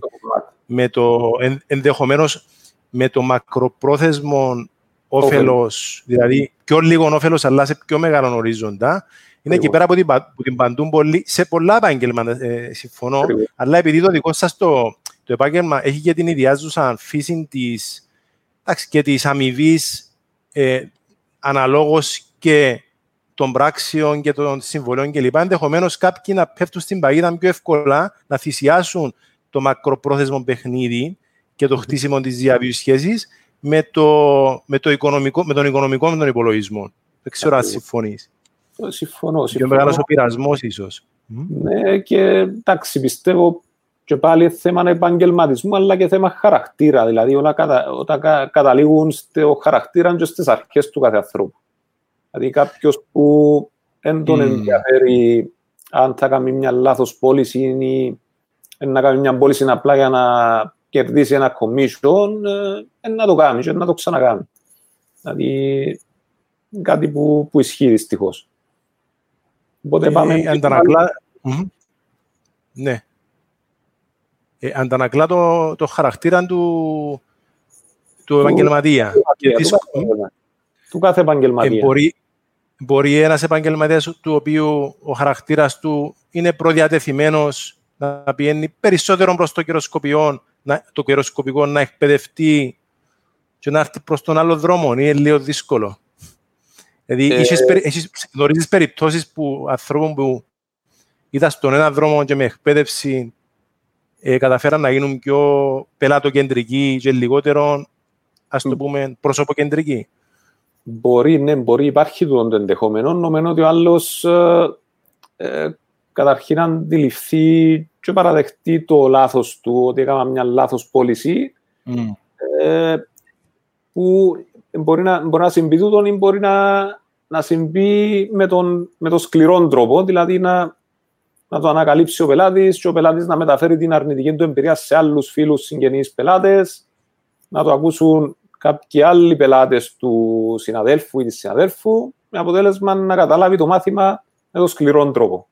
με το εν, ενδεχομένως με το μακροπρόθεσμο όφελος, δηλαδή πιο λίγο όφελος, αλλά σε πιο μεγάλο ορίζοντα. Είναι εκεί πέρα που την, που την παντούν πολύ, σε πολλά επάγγελματα, ε, συμφωνώ, αλλά επειδή το δικό σας το, το επάγγελμα έχει και την ιδιάζουσα φύση της, και της αμοιβής ε, αναλόγως και των πράξεων και των συμβολών κλπ. Ενδεχομένως κάποιοι να πέφτουν στην παγίδα πιο εύκολα, να θυσιάσουν το μακροπρόθεσμο παιχνίδι και το χτίσιμο της διαβίου σχέση με, το, με, το οικονομικό, με τον οικονομικό με τον υπολογισμό. Δεν ξέρω αν συμφωνείς. Συμφωνώ. Πιο μεγάλος ο πειρασμό, ίσως. Ναι, και εντάξει, πιστεύω και πάλι θέμα επαγγελματισμού, αλλά και θέμα χαρακτήρα. Δηλαδή, όλα κατα, όταν καταλήγουν στο χαρακτήρα και στις αρχές του κάθε ανθρώπου. Δηλαδή, κάποιος που δεν τον ενδιαφέρει αν θα κάνει μια λάθος πώληση ή να κάνει μια πώληση απλά για να κερδίσει ένα commission, ε, να το κάνει και να το ξανακάνει. Δηλαδή, κάτι που, που ισχύει δυστυχώς. Οπότε πάμε... Ε, αντανακλά... Ναι. Ε, αντανακλά το, το χαρακτήρα του, του επαγγελματία. Του, του κάθε επαγγελματία. Ε, μπορεί, μπορεί ένας επαγγελματίας του οποίου ο χαρακτήρας του είναι προδιατεθειμένος να πηγαίνει περισσότερο προς το καιροσκοπιό να, το καιροσκοπικό να εκπαιδευτεί και να έρθει προς τον άλλο δρόμο. Είναι λίγο δύσκολο. Δηλαδή, ε... έχεις, γνωρίζεις περιπτώσεις που ανθρώπων που ήταν στον ένα δρόμο και με εκπαίδευση ε, καταφέραν να γίνουν πιο πελάτοκεντρικοί και λιγότερο ας το πούμε, προσωποκεντρική. Μπορεί, ναι, μπορεί, υπάρχει το ενδεχόμενο. Νομίζω ότι ο άλλος ε, ε, καταρχήν αντιληφθεί και παραδεχτεί το λάθος του, ότι έκανα μια λάθος πώληση. Mm. Ε, που μπορεί να, μπορεί να συμβεί τούτον ή μπορεί να, να συμβεί με τον, με τον σκληρό τρόπο, δηλαδή να, να το ανακαλύψει ο πελάτης και ο πελάτης να μεταφέρει την αρνητική του εμπειρία σε άλλους φίλους συγγενείς πελάτες, να το ακούσουν κάποιοι άλλοι πελάτες του συναδέλφου ή της συναδέλφου, με αποτέλεσμα να καταλάβει το μάθημα με τον σκληρό τρόπο.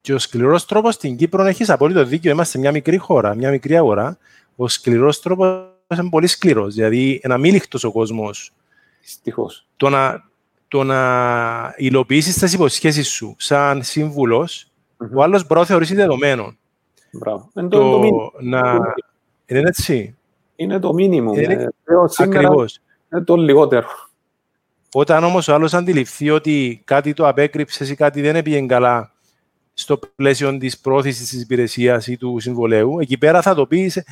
Και ο σκληρός τρόπος στην Κύπρο έχεις απόλυτο δίκιο. Είμαστε μια μικρή χώρα, μια μικρή αγορά. Ο σκληρός τρόπος είναι πολύ σκληρός. Δηλαδή, ένα μίληχτο ο κόσμος. Δυστυχώς. Το να, το να υλοποιήσεις τις υποσχέσεις σου σαν σύμβουλος, mm-hmm. ο άλλος μπορεί να θεωρήσει δεδομένο. Μπράβο. Είναι το, το, να... Είναι έτσι. Είναι το μήνυμο. Είναι... Ε, Ακριβώς. Είναι το λιγότερο. Όταν όμως ο άλλος αντιληφθεί ότι κάτι το απέκρυψες ή κάτι δεν έπιε καλά στο πλαίσιο της πρόθεσης της υπηρεσίας ή του συμβολέου, εκεί πέρα θα το πεις,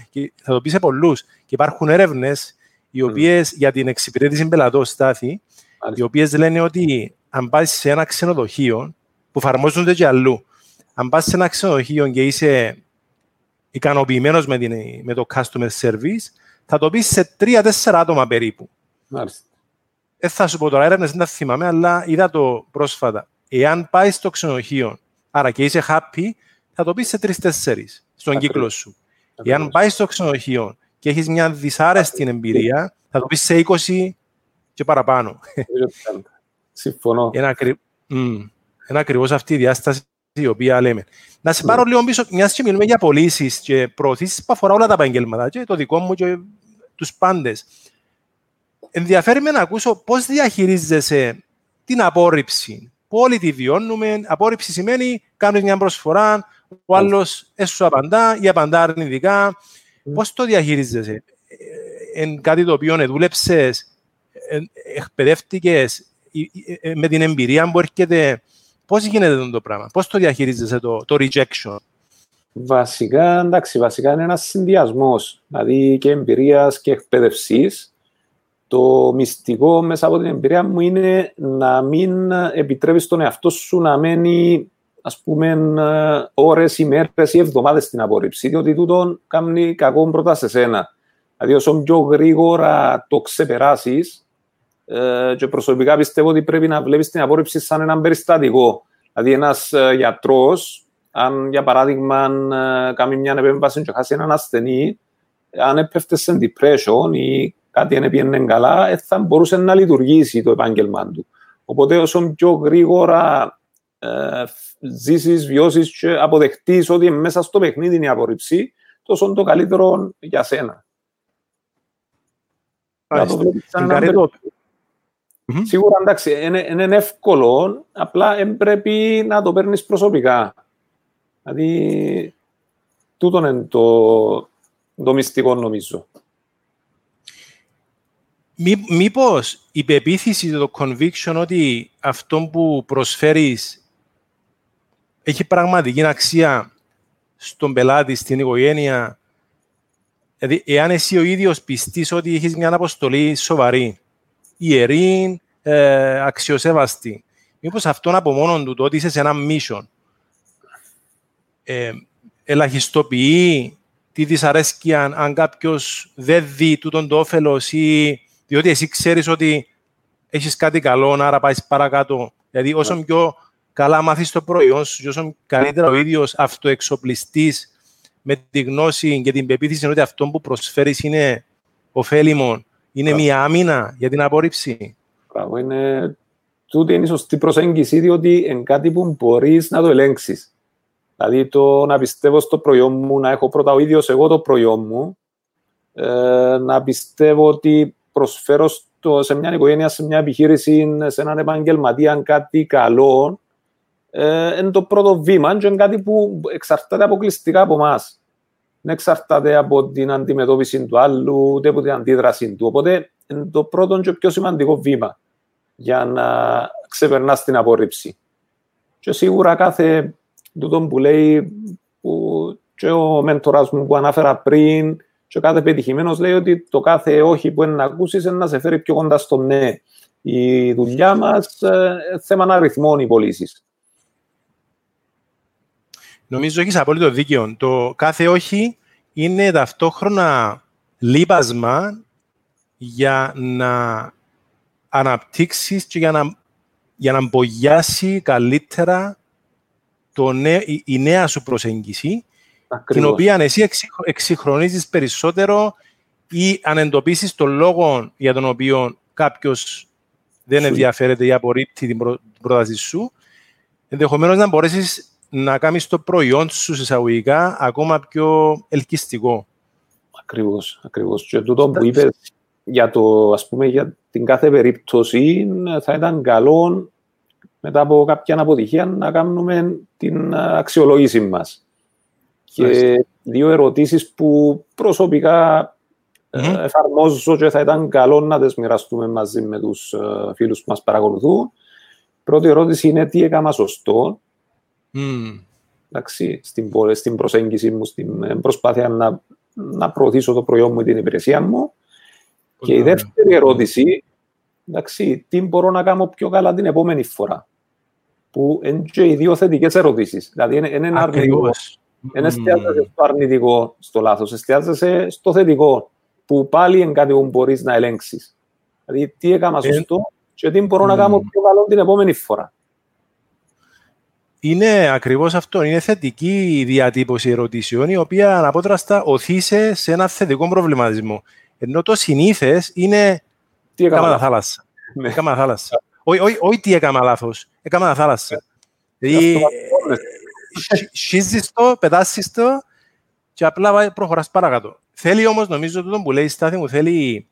θα το πεις σε πολλούς. Και υπάρχουν έρευνες οι οποίες mm. για την εξυπηρέτηση πελατών στάθη, οι οποίες λένε ότι αν πας σε ένα ξενοδοχείο, που εφαρμόζονται και αλλού, αν πας σε ένα ξενοδοχείο και είσαι ικανοποιημένος με, με το customer service, θα το πεις σε τρία-τέσσερα άτομα περίπου. Μάλιστα. Δεν θα σου πω τώρα έρευνες, δεν τα θυμάμαι, αλλά είδα το πρόσφατα. Εάν πάει στο ξενοδοχείο Άρα και είσαι happy, θα το πεις σε τρει-τέσσερι στον Ακριβώς. κύκλο σου. Ακριβώς. Εάν πάει στο ξενοδοχείο και έχεις μια δυσάρεστη εμπειρία, θα το πεις σε 20 και παραπάνω. Συμφωνώ. Είναι, ακρι... mm. ακριβώς αυτή η διάσταση η οποία λέμε. Να σε πάρω ναι. λίγο πίσω, μιας και μιλούμε για πωλήσεις και προωθήσεις που αφορά όλα τα επαγγέλματα, και το δικό μου και τους πάντες. Ενδιαφέρει με να ακούσω πώς διαχειρίζεσαι την απόρριψη που όλοι τη βιώνουμε. Απόρριψη σημαίνει κάνεις μια προσφορά, ο άλλος έσου απαντά ή απαντά αρνητικά. Mm. Πώς το διαχειρίζεσαι, Εν κάτι το οποίο δούλεψε, εκπαιδεύτηκες με την εμπειρία που έρχεται. Πώς γίνεται το πράγμα, πώς το διαχειρίζεσαι το, το rejection; Βασικά, εντάξει, βασικά είναι ένας συνδυασμός δηλαδή και εμπειρίας και εκπαίδευσης το μυστικό μέσα από την εμπειρία μου είναι να μην επιτρέπεις τον εαυτό σου να μένει ας πούμε ώρες, ημέρες ή εβδομάδες στην απόρριψη, διότι τούτο κάνει κακό πρώτα σε σένα. Δηλαδή όσο πιο γρήγορα το ξεπεράσεις, ε, και προσωπικά πιστεύω ότι πρέπει να βλέπεις την απόρριψη σαν έναν περιστατικό. Δηλαδή ένας ε, γιατρός, αν για παράδειγμα ε, κάνει μια επέμβαση και χάσει έναν ασθενή, αν έπεφτε σε depression ή κάτι δεν πήγαινε καλά, ε, θα μπορούσε να λειτουργήσει το επάγγελμά του. Οπότε όσο πιο γρήγορα ε, ζήσεις, βιώσεις και αποδεχτείς ότι μέσα στο παιχνίδι είναι η απορριψή, τόσο το καλύτερο για σένα. Σίγουρα εντάξει, είναι, είναι εύκολο, απλά δεν πρέπει να το παίρνεις προσωπικά. Δηλαδή, τούτο είναι το, το μυστικό νομίζω. Μή, μήπως η πεποίθηση, το conviction ότι αυτό που προσφέρεις έχει πραγματική αξία στον πελάτη, στην οικογένεια; Δηλαδή, εάν εσύ ο ίδιος πιστείς ότι έχεις μια αποστολή σοβαρή, ιερή, ε, αξιοσέβαστη, μήπως αυτόν από μόνο του το ότι είσαι σε ένα mission ε, ελαχιστοποιεί τη δυσαρέσκεια αν κάποιος δεν δει τούτον το όφελος ή διότι εσύ ξέρεις ότι έχεις κάτι καλό, άρα πάεις παρακάτω. Δηλαδή, όσο yeah. πιο καλά μάθεις το προϊόν σου, και όσο καλύτερα ο ίδιος αυτοεξοπλιστή με τη γνώση και την πεποίθηση ότι αυτό που προσφέρεις είναι ωφέλιμο, είναι yeah. μια άμυνα για την απόρριψη; Μπράβο, είναι... Τούτη είναι η σωστή προσέγγιση, διότι είναι κάτι που μπορείς να το ελέγξεις. Δηλαδή, το να πιστεύω στο προϊόν μου, να έχω πρώτα ο ίδιος εγώ το προϊόν μου, ε, να πιστεύω ότι προσφέρω στο, σε μια οικογένεια, σε μια επιχείρηση, σε έναν επαγγελματία κάτι καλό, ε, είναι το πρώτο βήμα και είναι κάτι που εξαρτάται αποκλειστικά από εμάς. Δεν εξαρτάται από την αντιμετώπιση του άλλου, ούτε από την αντίδραση του. Οπότε είναι το πρώτο και πιο σημαντικό βήμα για να ξεπερνάς την απόρριψη. Και σίγουρα κάθε τούτο που λέει που και ο μέντορας μου που ανάφερα πριν Και ο κάθε πετυχημένος λέει ότι το κάθε όχι που είναι να ακούσεις είναι να σε φέρει πιο κοντά στο ναι. Η δουλειά μας ε, θέμα αριθμών οι πωλήσεις. Νομίζω έχεις απόλυτο δίκιο. Το κάθε όχι είναι ταυτόχρονα λείπασμα για να αναπτύξεις και για να, για να μπογιάσει καλύτερα το η, η, νέα σου προσέγγιση, την οποία εσύ εξυγχρονίζεις περισσότερο ή αν εντοπίσεις τον λόγο για τον οποίο κάποιος δεν ενδιαφέρεται ή απορρίπτει την πρόταση σου, ενδεχομένως να μπορέσεις να κάνεις το προϊόν σου εισαγωγικά ακόμα πιο ελκυστικό. Ακριβώς, ακριβώς. Και τούτο που είπες για, το, ας πούμε, για την κάθε περίπτωση θα ήταν καλό μετά από κάποια αποτυχία να κάνουμε την αξιολόγηση μας. Και δύο ερωτήσεις που προσωπικά mm-hmm. εφαρμόζω και θα ήταν καλό να τις μοιραστούμε μαζί με τους ε, φίλους που μας παρακολουθούν. Πρώτη ερώτηση είναι τι έκανα σωστό. Mm. Εντάξει, στην, στην προσέγγιση μου, στην ε, προσπάθεια να, να προωθήσω το προϊόν μου ή την υπηρεσία μου. Και η δεύτερη ερώτηση, εντάξει, τι μπορώ να κάνω πιο καλά την επόμενη φορά; Που είναι και οι δύο θετικές ερωτήσεις. Δηλαδή, είναι, είναι ένα αρνητικό. Δεν εστιάζεσαι στο αρνητικό, στο λάθος. Εστιάζεσαι στο θετικό. Που πάλι είναι κάτι που μπορείς να ελέγξεις. Δηλαδή, τι έκανα ε, σωστό και τι μπορώ να κάνω πιο καλό την επόμενη φορά. Είναι ακριβώς αυτό. Είναι θετική η διατύπωση ερωτήσεων, η οποία αναπότραστα οθήσε σε ένα θετικό προβληματισμό. Ενώ το συνήθες είναι. Τι έκανα τα θάλασσα. Ναι. Έκανα θάλασσα. Όχι τι έκανα λάθος. Έκανα τα θάλασσα. Δηλαδή. Σχίζει το, πετάσεις το και απλά προχωράς παρακάτω. Θέλει όμως, νομίζω, τούτο που λέει η στάθη μου, θέλει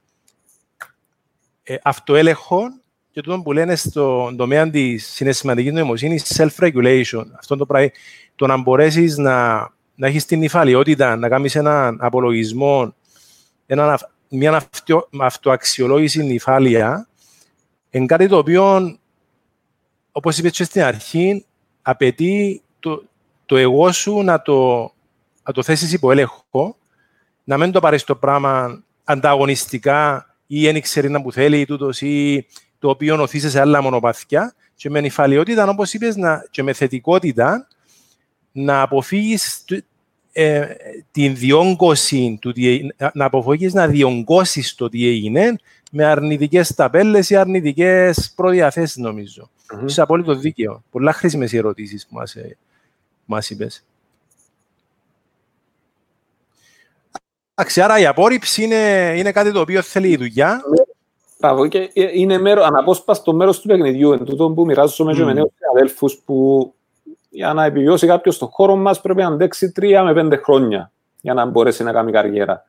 ε, αυτοέλεγχο και τούτο που λένε στον τομέα της συναισθηματικής νοημοσύνης, self-regulation. Αυτό το πράγμα, το να μπορέσεις να, να έχεις την υφαλιότητα, να κάνεις έναν απολογισμό, έναν μια αυτο, αυτοαξιολόγηση νυφάλια είναι κάτι το οποίο, όπως είπες και στην αρχή, απαιτεί το, το εγώ σου να το, να το θέσεις υπό έλεγχο, να μην το πάρεις το πράγμα ανταγωνιστικά ή δεν ξέρει να που θέλει τούτος ή το οποίο οθείσαι σε άλλα μονοπαθιά και με νυφαλιότητα, όπως είπες, να, και με θετικότητα να αποφύγεις ε, την διόγκωση του, να αποφύγεις να διόγκώσεις το τι έγινε με αρνητικές ταπέλες ή αρνητικές προδιαθέσεις, νομίζω. Mm-hmm. Είσαι απόλυτο δίκαιο. Πολλά χρήσιμες οι ερωτήσεις που μας, ε, μας είπες. άρα η απόρριψη είναι, είναι κάτι το οποίο θέλει η δουλειά. Μπράβο, και είναι μέρο, αναπόσπαστο μέρος του παιχνιδιού. Εν τούτο που μοιράζομαι mm. με νέους αδέλφου που για να επιβιώσει κάποιος στον χώρο μας πρέπει να αντέξει τρία με πέντε χρόνια για να μπορέσει να κάνει καριέρα.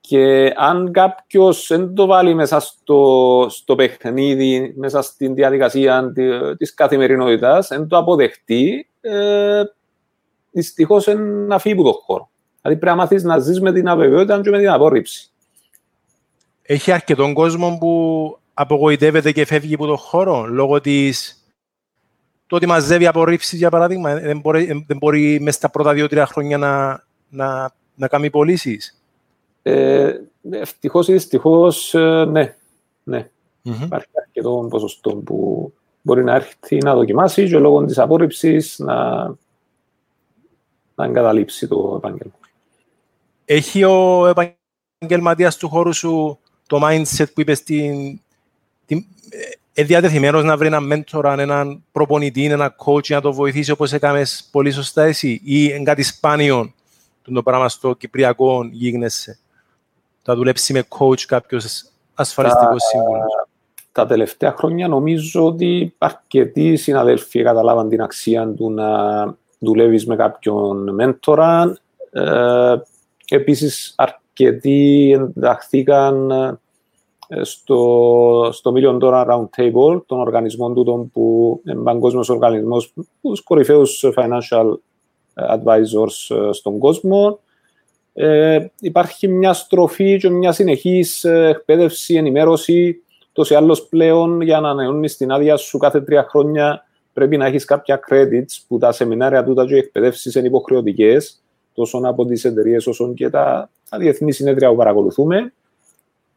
Και αν κάποιος δεν το βάλει μέσα στο, στο παιχνίδι, μέσα στην διαδικασία τη καθημερινότητας, δεν το αποδεχτεί, ε, δυστυχώς να φύγει από τον χώρο. Δηλαδή πρέπει να μάθεις να ζεις με την αβεβαιότητα και με την απόρριψη. Έχει αρκετόν κόσμο που απογοητεύεται και φεύγει από τον χώρο λόγω της το ότι μαζεύει απορρίψεις, για παράδειγμα, δεν μπορεί, δεν μπορεί μέσα στα πρώτα δύο-τρία χρόνια να, να, να κάνει πωλήσεις. Ε, Ευτυχώς ή δυστυχώς, ε, ναι. ναι. Mm-hmm. Υπάρχει αρκετό ποσοστό που μπορεί να έρθει να δοκιμάσει και λόγω της απόρριψης να, να εγκαταλείψει το επάγγελμα. Έχει ο επαγγελματίας του χώρου σου το mindset που είπες στην, την, διατεθειμένος να βρει έναν μέντορα, έναν προπονητή, έναν coach να το βοηθήσει όπως έκανες πολύ σωστά εσύ ή είναι κάτι σπάνιο το πράγμα στο Κυπριακό γίγνεσαι. Θα δουλέψει με coach κάποιος ασφαλιστικός σύμβουλος; Τα τελευταία χρόνια νομίζω ότι αρκετοί συναδέλφοι καταλάβαν την αξία του να δουλεύεις με κάποιον μέντορα. Ε, επίσης αρκετοί ενταχθήκαν στο, στο Million Dollar Round Table, των οργανισμών του που είναι παγκόσμιος οργανισμός, τους κορυφαίους financial advisors ε, στον κόσμο. Ε, υπάρχει μια στροφή και μια συνεχής ε, εκπαίδευση, ενημέρωση. Τόσο άλλος πλέον για να ανανεώνεις την άδεια σου κάθε τρία χρόνια πρέπει να έχεις κάποια credits που τα σεμινάρια τούτα και οι εκπαιδεύσεις είναι υποχρεωτικές. Τόσο από τις εταιρείες όσο και τα, τα διεθνή συνέδρια που παρακολουθούμε,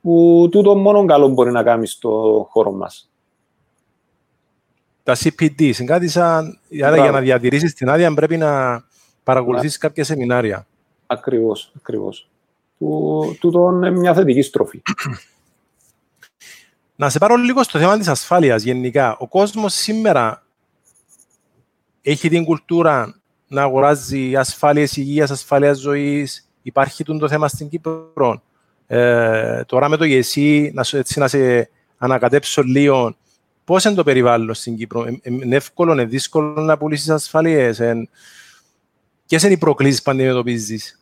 που τούτο μόνο καλό μπορεί να κάνει στο χώρο μας. Τα CPD, είναι σαν, άρα για να διατηρήσεις την άδεια πρέπει να παρακολουθήσεις κάποια σεμινάρια. Ακριβώς, ακριβώς. Που, τούτο είναι μια θετική στροφή. [clears throat] Να σε πάρω λίγο στο θέμα της ασφάλειας γενικά. Ο κόσμος σήμερα έχει την κουλτούρα να αγοράζει ασφάλειες υγείας, ασφάλειας ζωής. Υπάρχει το θέμα στην Κύπρο. Ε, τώρα με το ΓΕΣΥ, να, έτσι, να σε ανακατέψω λίγο, πώς είναι το περιβάλλον στην Κύπρο; Ε, ε, είναι εύκολο, είναι δύσκολο να πουλήσεις ασφαλείε. Ποιες είναι οι προκλήσεις που αντιμετωπίζεις,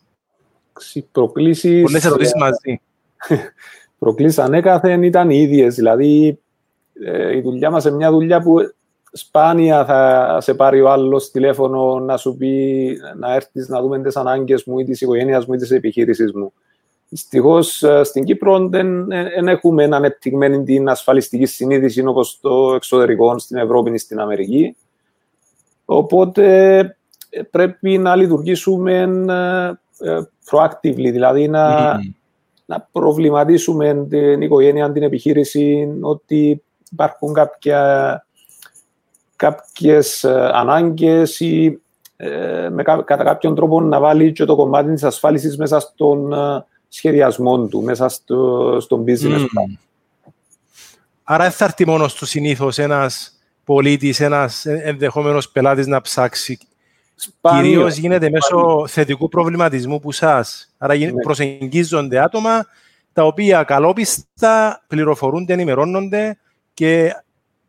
Οι προκλήσεις. Πολλέ ερωτήσει μαζί. [laughs] προκλήσεις ανέκαθεν ήταν οι ίδιες. Δηλαδή, η δουλειά μας είναι μια δουλειά που σπάνια θα σε πάρει ο άλλος τηλέφωνο να σου πει να έρθεις να δούμε τις ανάγκες μου ή της οικογένειας μου ή της επιχείρηση μου. Δυστυχώς ε, στην Κύπρο δεν, δεν έχουμε ανεπτυγμένη την ασφαλιστική συνείδηση όπως το εξωτερικό στην Ευρώπη ή στην Αμερική. Οπότε ε, πρέπει να λειτουργήσουμε ε, proactively, δηλαδή να, mm. να προβληματίσουμε την οικογένεια, την επιχείρηση, ότι υπάρχουν κάποια, κάποιες ανάγκες ή με, κατά κάποιον τρόπο να βάλει και το κομμάτι της ασφάλισης μέσα στον σχεδιασμό του μέσα στο, στο business plan. Άρα δεν θα έρθει μόνος του συνήθως ένας πολίτης, ένας ενδεχόμενος πελάτης να ψάξει. Κυρίως γίνεται μέσω θετικού προβληματισμού που σας. Άρα ναι. προσεγγίζονται άτομα τα οποία καλόπιστα πληροφορούνται, ενημερώνονται και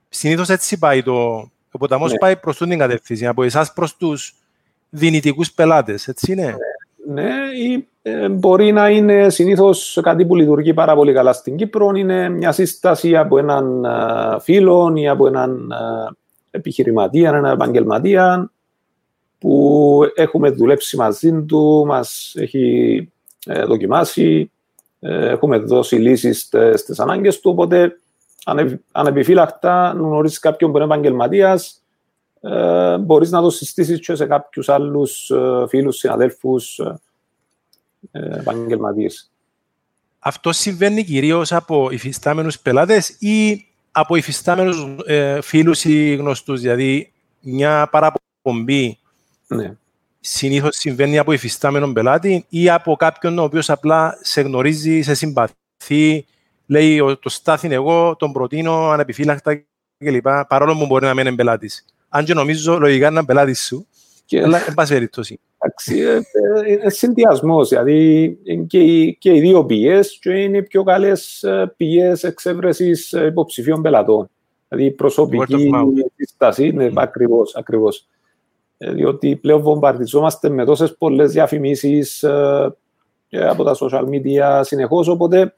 συνήθως έτσι πάει το. Ο ποταμός ναι. πάει προς την κατεύθυνση, από εσάς προς τους δυνητικούς πελάτες. Έτσι είναι; Ναι, ναι ή ε, μπορεί να είναι συνήθως κάτι που λειτουργεί πάρα πολύ καλά στην Κύπρο. Είναι μια σύσταση από έναν φίλο ή από έναν επιχειρηματία, έναν επαγγελματία που έχουμε δουλέψει μαζί του, μας έχει ε, δοκιμάσει, ε, έχουμε δώσει λύσεις στις ανάγκες του, οπότε ανεπιφύλακτα γνωρίζει κάποιον που είναι επαγγελματίας, μπορείς να το συστήσεις και σε κάποιους άλλους φίλους, συναδέλφους, επαγγελματίες. Αυτό συμβαίνει κυρίως από υφιστάμενους πελάτες ή από υφιστάμενους ε, φίλους ή γνωστούς; Δηλαδή, μια παραπομπή ναι. συνήθως συμβαίνει από υφιστάμενο πελάτη ή από κάποιον ο οποίος απλά σε γνωρίζει, σε συμπαθεί, λέει το στάθιν εγώ, τον προτείνω ανεπιφύλακτα κλπ. Παρόλο που μπορεί να μένει πελάτης. Αν και νομίζω λογικά είναι πελάτης σου, και... αλλά εν πάση περιπτώσει. Ε, ε, είναι συνδυασμός. Δηλαδή και οι, και οι δύο πηγέ και είναι οι πιο καλές ε, πηγέ εξέβρεσης υποψηφίων πελατών. Δηλαδή προσωπική στάση είναι mm. ακριβώς. Ακριβώς. Διότι πλέον βομβαρδιζόμαστε με τόσες πολλές διαφημίσεις από τα social media συνεχώς. Οπότε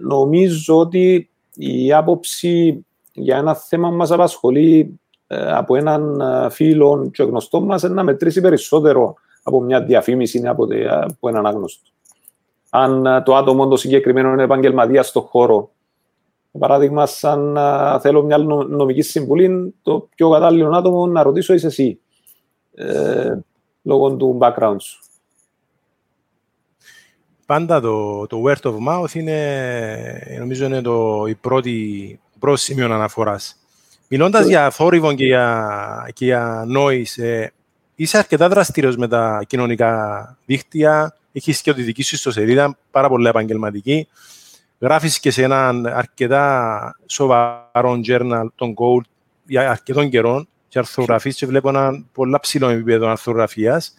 νομίζω ότι η άποψη για ένα θέμα που μας απασχολεί ε, από έναν ε, φίλο και γνωστό μας να μετρήσει περισσότερο από μια διαφήμιση ή από, από έναν άγνωστο. Αν ε, το άτομο το συγκεκριμένο είναι επαγγελματίας στον χώρο, για παράδειγμα, σαν θέλω μια νομική συμβουλή, το πιο κατάλληλο άτομο να ρωτήσω είσαι εσύ, ε, λόγω του background σου. Πάντα το, το word of mouth είναι, νομίζω, είναι το, η πρώτη, πρώτο σημείο αναφοράς. Μιλώντας για θόρυβο και για, και για noise, ε, είσαι αρκετά δραστήριος με τα κοινωνικά δίκτυα. Έχεις και τη δική σου ιστοσελίδα, πάρα πολύ επαγγελματική. Γράφεις και σε έναν αρκετά σοβαρό journal, τον Gold, για αρκετών καιρών και αρθρογραφείς και βλέπω ένα πολύ ψηλό επίπεδο αρθρογραφίας.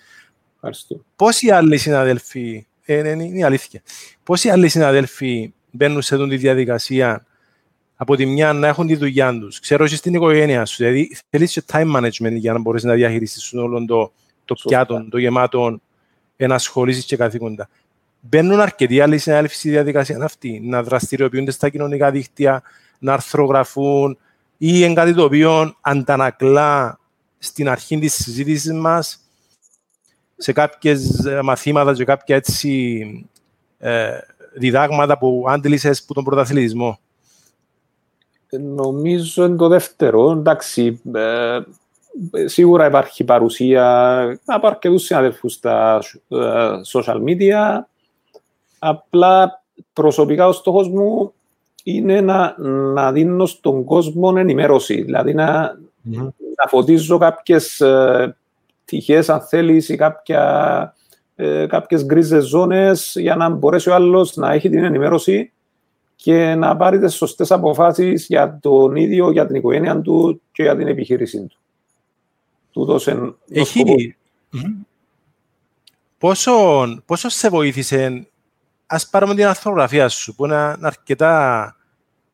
Πόσοι άλλοι συναδέλφοι, ε, είναι, είναι η αλήθεια, πόσοι άλλοι συναδέλφοι μπαίνουν σε αυτή τη διαδικασία από τη μια να έχουν τη δουλειά τους; Ξέρω εσύ στην οικογένεια σου. Δηλαδή θέλεις και time management για να μπορείς να διαχειριστείς όλο το, το πιάτο, το γεμάτο, να ασχολήσει και καθήκοντα. Μπαίνουν αρκετοί άλλοι συνάδελφοι στη διαδικασία αυτή, να δραστηριοποιούνται στα κοινωνικά δίκτυα, να αρθρογραφούν ή εν κάτι το οποίο αντανακλά στην αρχή της συζήτησης μας σε κάποιες μαθήματα και κάποια έτσι ε, διδάγματα που άντλησες από τον πρωταθλητισμό; Νομίζω είναι το δεύτερο. Εντάξει, ε, σίγουρα υπάρχει παρουσία από αρκετούς συναδέλφους στα social media. Απλά προσωπικά ο στόχος μου είναι να, να δίνω στον κόσμο ενημέρωση. Δηλαδή να, mm-hmm. να φωτίζω κάποιες ε, τυχές, αν θέλεις, ή κάποια, ε, κάποιες γκρίζες ζώνες για να μπορέσει ο άλλος να έχει την ενημέρωση και να πάρει τις σωστές αποφάσεις για τον ίδιο, για την οικογένεια του και για την επιχείρησή του. Τούτος εν, Έχει... Πόσο, πόσο σε βοήθησε, ας πάρουμε την αρθρογραφία σου, που είναι αρκετά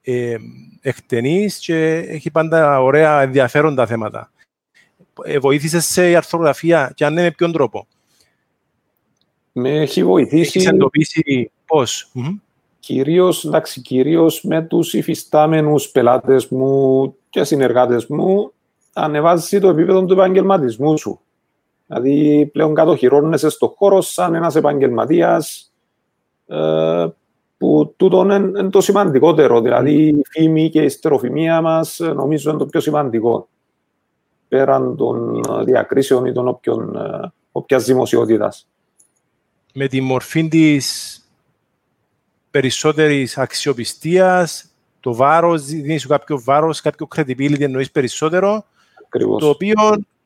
ε, εκτενής και έχει πάντα ωραία ενδιαφέροντα θέματα. Ε, βοήθησες σε η αρθρογραφία και αν ναι, με ποιον τρόπο; Με έχει βοηθήσει... Έχεις εντοπίσει πώς; Κυρίως, εντάξει, κυρίως με τους υφιστάμενους πελάτες μου και συνεργάτες μου ανεβάζεις το επίπεδο του επαγγελματισμού σου. Δηλαδή πλέον κατοχυρώνεσαι στο χώρο σαν ένας επαγγελματίας ε, που τούτο είναι, το σημαντικότερο. Δηλαδή η φήμη και η στεροφημία μας νομίζω είναι το πιο σημαντικό πέραν των διακρίσεων ή των όποιων, ε, όποιας δημοσιότητας. Με τη μορφή της περισσότερης αξιοπιστίας, το βάρος, δίνεις σου κάποιο βάρος, κάποιο credibility εννοείς περισσότερο, Ακριβώς. το οποίο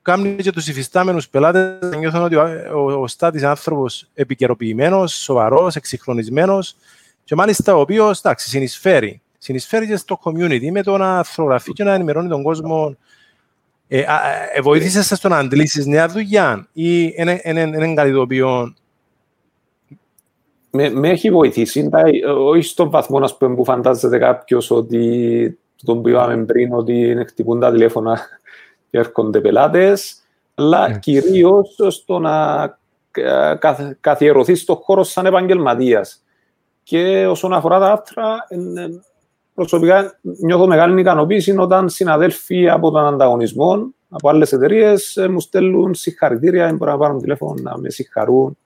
κάνει και τους υφιστάμενους πελάτες να νιώθουν ότι ο, ο, ο στάτης άνθρωπος επικαιροποιημένος, σοβαρός, εξυγχρονισμένος και μάλιστα ο οποίος, εντάξει, συνεισφέρει. Συνεισφέρει και στο community με το να αρθρογραφεί και να ενημερώνει τον κόσμο. Ε, ε, ε, βοήθησες στο να αντλήσεις νέα δουλειά ή είναι κάτι το οποίο με, με έχει βοηθήσει, όχι στον βαθμό ας πούμε, που φαντάζεται κάποιος ότι τον που είπαμε πριν ότι χτυπούν τα τηλέφωνα και έρχονται πελάτες, αλλά yeah. Ναι. κυρίως στο να καθιερωθείς στον χώρο σαν επαγγελματίας. Και όσον αφορά τα άρθρα, προσωπικά νιώθω μεγάλη ικανοποίηση όταν συναδέλφοι από τον ανταγωνισμό, από άλλες εταιρείες, μου στέλνουν συγχαρητήρια, μπορεί να πάρουν τηλέφωνο να με συγχαρούν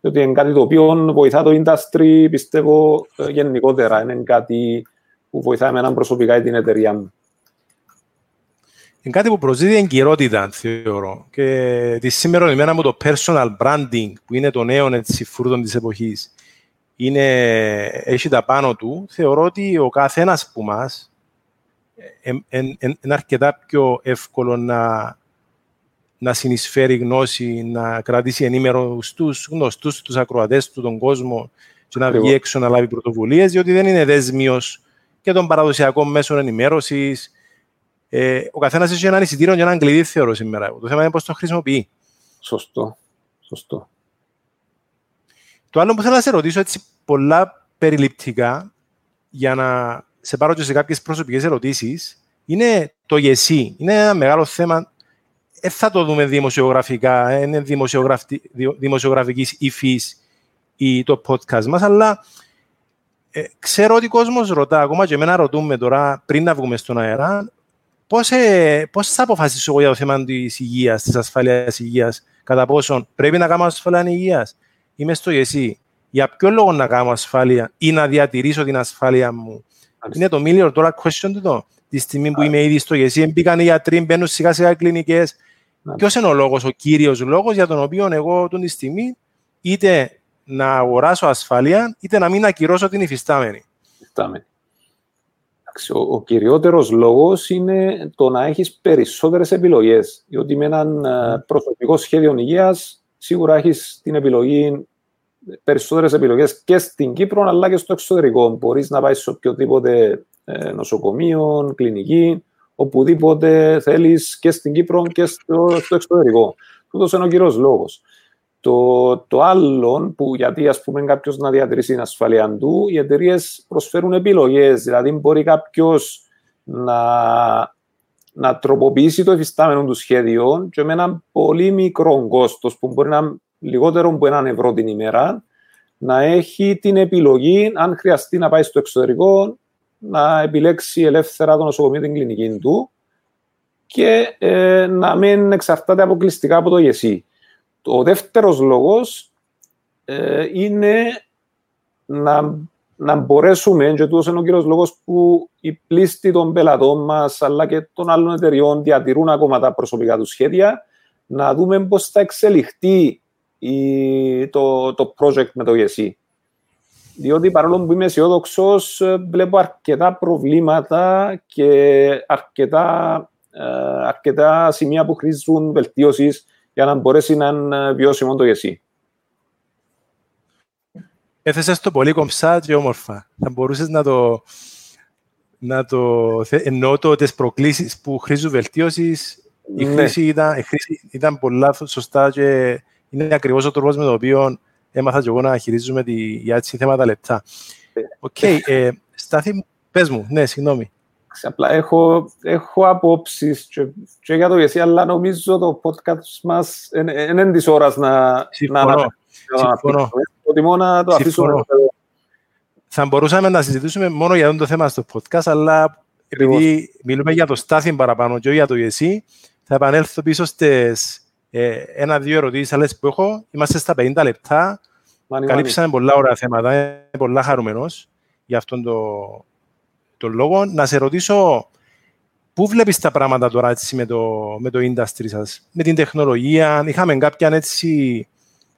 διότι είναι κάτι το οποίο βοηθά το industry, πιστεύω, ε, γενικότερα. Είναι κάτι που βοηθά εμένα προσωπικά την εταιρεία μου. Είναι κάτι που προσδίδει εγκυρότητα, θεωρώ. Και τη σήμερα ημέρα μου το personal branding, που είναι το νέο έτσι, φρούτο της εποχής, είναι, έχει τα πάνω του, θεωρώ ότι ο καθένας που μας είναι αρκετά πιο εύκολο να να συνεισφέρει γνώση, να κρατήσει ενήμερο στους γνωστούς, στους ακροατές του, τον κόσμο και να βγει έξω να λάβει πρωτοβουλίες, διότι δεν είναι δέσμιος και των παραδοσιακών μέσων ενημέρωσης. Ε, ο καθένας έχει έναν εισιτήριο και έναν κλειδί, θεωρώ σήμερα. Το θέμα είναι πώς το χρησιμοποιεί. Σωστό. Σωστό. Το άλλο που θέλω να σε ρωτήσω έτσι πολλά περιληπτικά για να σε πάρω και σε κάποιες προσωπικές ερωτήσεις είναι το γεσί. Είναι ένα μεγάλο θέμα δεν θα το δούμε δημοσιογραφικά, είναι δημοσιογραφικής υφής ή το podcast μας, αλλά ε, ξέρω ότι ο κόσμος ρωτά, ακόμα και εμένα ρωτούμε τώρα πριν να βγούμε στον αέρα, πώς ε, πώς θα αποφασίσω εγώ για το θέμα της υγείας, της ασφάλειας υγείας, κατά πόσον πρέπει να κάνω ασφάλεια υγείας. Είμαι στο εσύ. Για ποιο λόγο να κάνω ασφάλεια ή να διατηρήσω την ασφάλεια μου; Είναι το million dollar question του Τη στιγμή που είμαι ήδη στο ΓΕΣΥ, μπήκαν οι γιατροί, μπαίνουν σιγά σιγά κλινικές, Ποιος είναι ο λόγος, ο κύριος λόγος για τον οποίο εγώ τον τη στιγμή είτε να αγοράσω ασφάλεια, είτε να μην ακυρώσω την υφιστάμενη; Υφιστάμενη. Ο, ο κυριότερος λόγος είναι το να έχεις περισσότερες επιλογές. Διότι με έναν mm. προσωπικό σχέδιο υγείας σίγουρα έχεις την επιλογή, περισσότερες επιλογές και στην Κύπρο αλλά και στο εξωτερικό. Μπορείς να πάεις σε οποιοδήποτε ε, νοσοκομείο, κλινική, οπουδήποτε θέλεις και στην Κύπρο και στο, στο εξωτερικό. Τούτος είναι ο κύριος λόγος. Το, το άλλο που γιατί ας πούμε κάποιος να διατηρήσει την ασφαλεία του, οι εταιρείες προσφέρουν επιλογές, δηλαδή μπορεί κάποιος να, να τροποποιήσει το εφιστάμενο του σχέδιο και με ένα πολύ μικρό κόστος που μπορεί να είναι λιγότερο από έναν ευρώ την ημέρα, να έχει την επιλογή, αν χρειαστεί να πάει στο εξωτερικό, να επιλέξει ελεύθερα το νοσοκομείο την κλινική του και ε, να μην εξαρτάται αποκλειστικά από το ΓΕΣΥ. Ο δεύτερος λόγος ε, είναι να, να μπορέσουμε, και τούτος είναι ο κύριος λόγος που οι πλήστοι των πελατών μας αλλά και των άλλων εταιριών διατηρούν ακόμα τα προσωπικά τους σχέδια, να δούμε πώς θα εξελιχθεί η, το, το project με το ESE. Διότι παρόλο που είμαι αισιόδοξος, βλέπω αρκετά προβλήματα και αρκετά, ε, αρκετά σημεία που χρήζουν βελτίωσης για να μπορέσει να είναι βιώσιμο το ESE. Έθεσες το πολύ κομψά και όμορφα. Θα μπορούσες να το, να το εννοώ το τις προκλήσεις που χρήζουν βελτίωσης. Η, ναι. χρήση ήταν, η χρήση ήταν πολλά σωστά και είναι ακριβώς ο τρόπος με τον οποίο έμαθα και εγώ να χειρίζομαι τη, για έτσι θέματα λεπτά. Ε, OK, okay, ε, Στάθη, πες μου, ναι, συγγνώμη. Απλά έχω, έχω απόψεις και, και για το εσύ, αλλά νομίζω το podcast μας είναι της ώρας να... Συμφωνώ. Να, Συμφωνώ. Προτιμώ να το αφήσουμε. Θα μπορούσαμε να συζητήσουμε μόνο για το θέμα στο podcast, αλλά επειδή μιλούμε για το Στάθη παραπάνω και για το εσύ, θα επανέλθω πίσω στις ε, ένα-δύο ερωτήσεις άλλες που έχω. Είμαστε στα 50 λεπτά. Μάνι, Καλύψαμε μάνι. πολλά ωραία θέματα. Είμαι πολλά χαρούμενος για αυτόν τον το λόγο. Να σε ρωτήσω, πού βλέπεις τα πράγματα τώρα έτσι, με, το, με το industry σας, με την τεχνολογία. Είχαμε κάποια έτσι...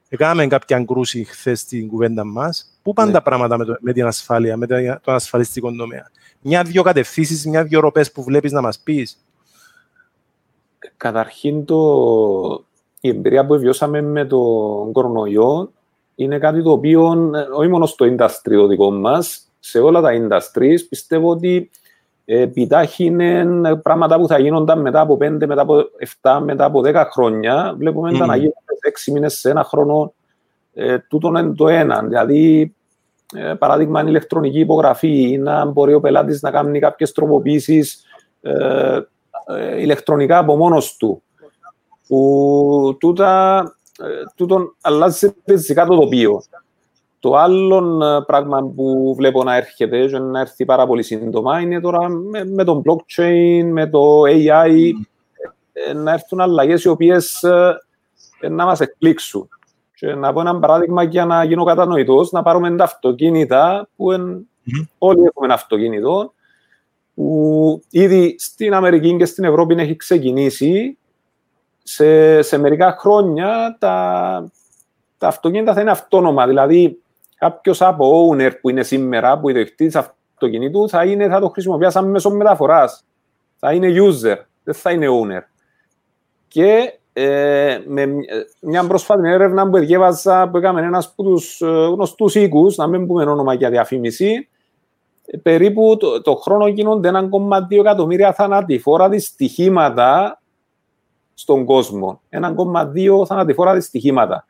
Έκαναμε κάποια κρούση χθες στην κουβέντα μας. Πού πάνε ναι. τα πράγματα με, το, με την ασφάλεια, με τον ασφαλιστικό τομέα; Μια-δυο κατευθύνσεις, μια-δυο ροπές που βλέπεις να μας πεις; Καταρχήν, το... η εμπειρία που βιώσαμε με τον κορονοϊό είναι κάτι το οποίο, όχι μόνο στο industry το δικό μας, σε όλα τα industries, πιστεύω ότι επιτάχυνε πράγματα που θα γίνονταν μετά από 5, μετά από 7, μετά από 10 χρόνια. Βλέπουμε mm. να γίνονται 6 μήνες σε ένα χρόνο. Ε, τούτο είναι το ένα. Δηλαδή, ε, παράδειγμα, η ηλεκτρονική υπογραφή ή να μπορεί ο πελάτης να κάνει κάποιες τροποποιήσεις ε, ε, ηλεκτρονικά από μόνος του. Που τούτα, ε, τούτον αλλάζει φυσικά το τοπίο. Το άλλο πράγμα που βλέπω να έρχεται και να έρθει πάρα πολύ σύντομα είναι τώρα με, με το blockchain, με το AI, mm. να έρθουν αλλαγές οι οποίες να μας εκπλήξουν. Και να πω ένα παράδειγμα για να γίνω κατανοητός, να πάρουμε τα αυτοκίνητα που εν, mm-hmm. όλοι έχουμε ένα αυτοκίνητο που ήδη στην Αμερική και στην Ευρώπη έχει ξεκινήσει σε, σε μερικά χρόνια τα, τα αυτοκίνητα θα είναι αυτόνομα. Δηλαδή, κάποιος από owner που είναι σήμερα, που είναι το αυτοκινήτου, θα, είναι, θα το χρησιμοποιεί σαν μέσο μεταφοράς. Θα είναι user, δεν θα είναι owner. Και ε, με μια πρόσφατη έρευνα που διέβαζα που έκαμε ένας από τους ε, γνωστούς οίκους, να μην πούμε όνομα για διαφήμιση, περίπου το, το χρόνο γίνονται 1,2 εκατομμύρια θανατηφόρα δυστυχήματα στον κόσμο. 1,2 θανατηφόρα δυστυχήματα.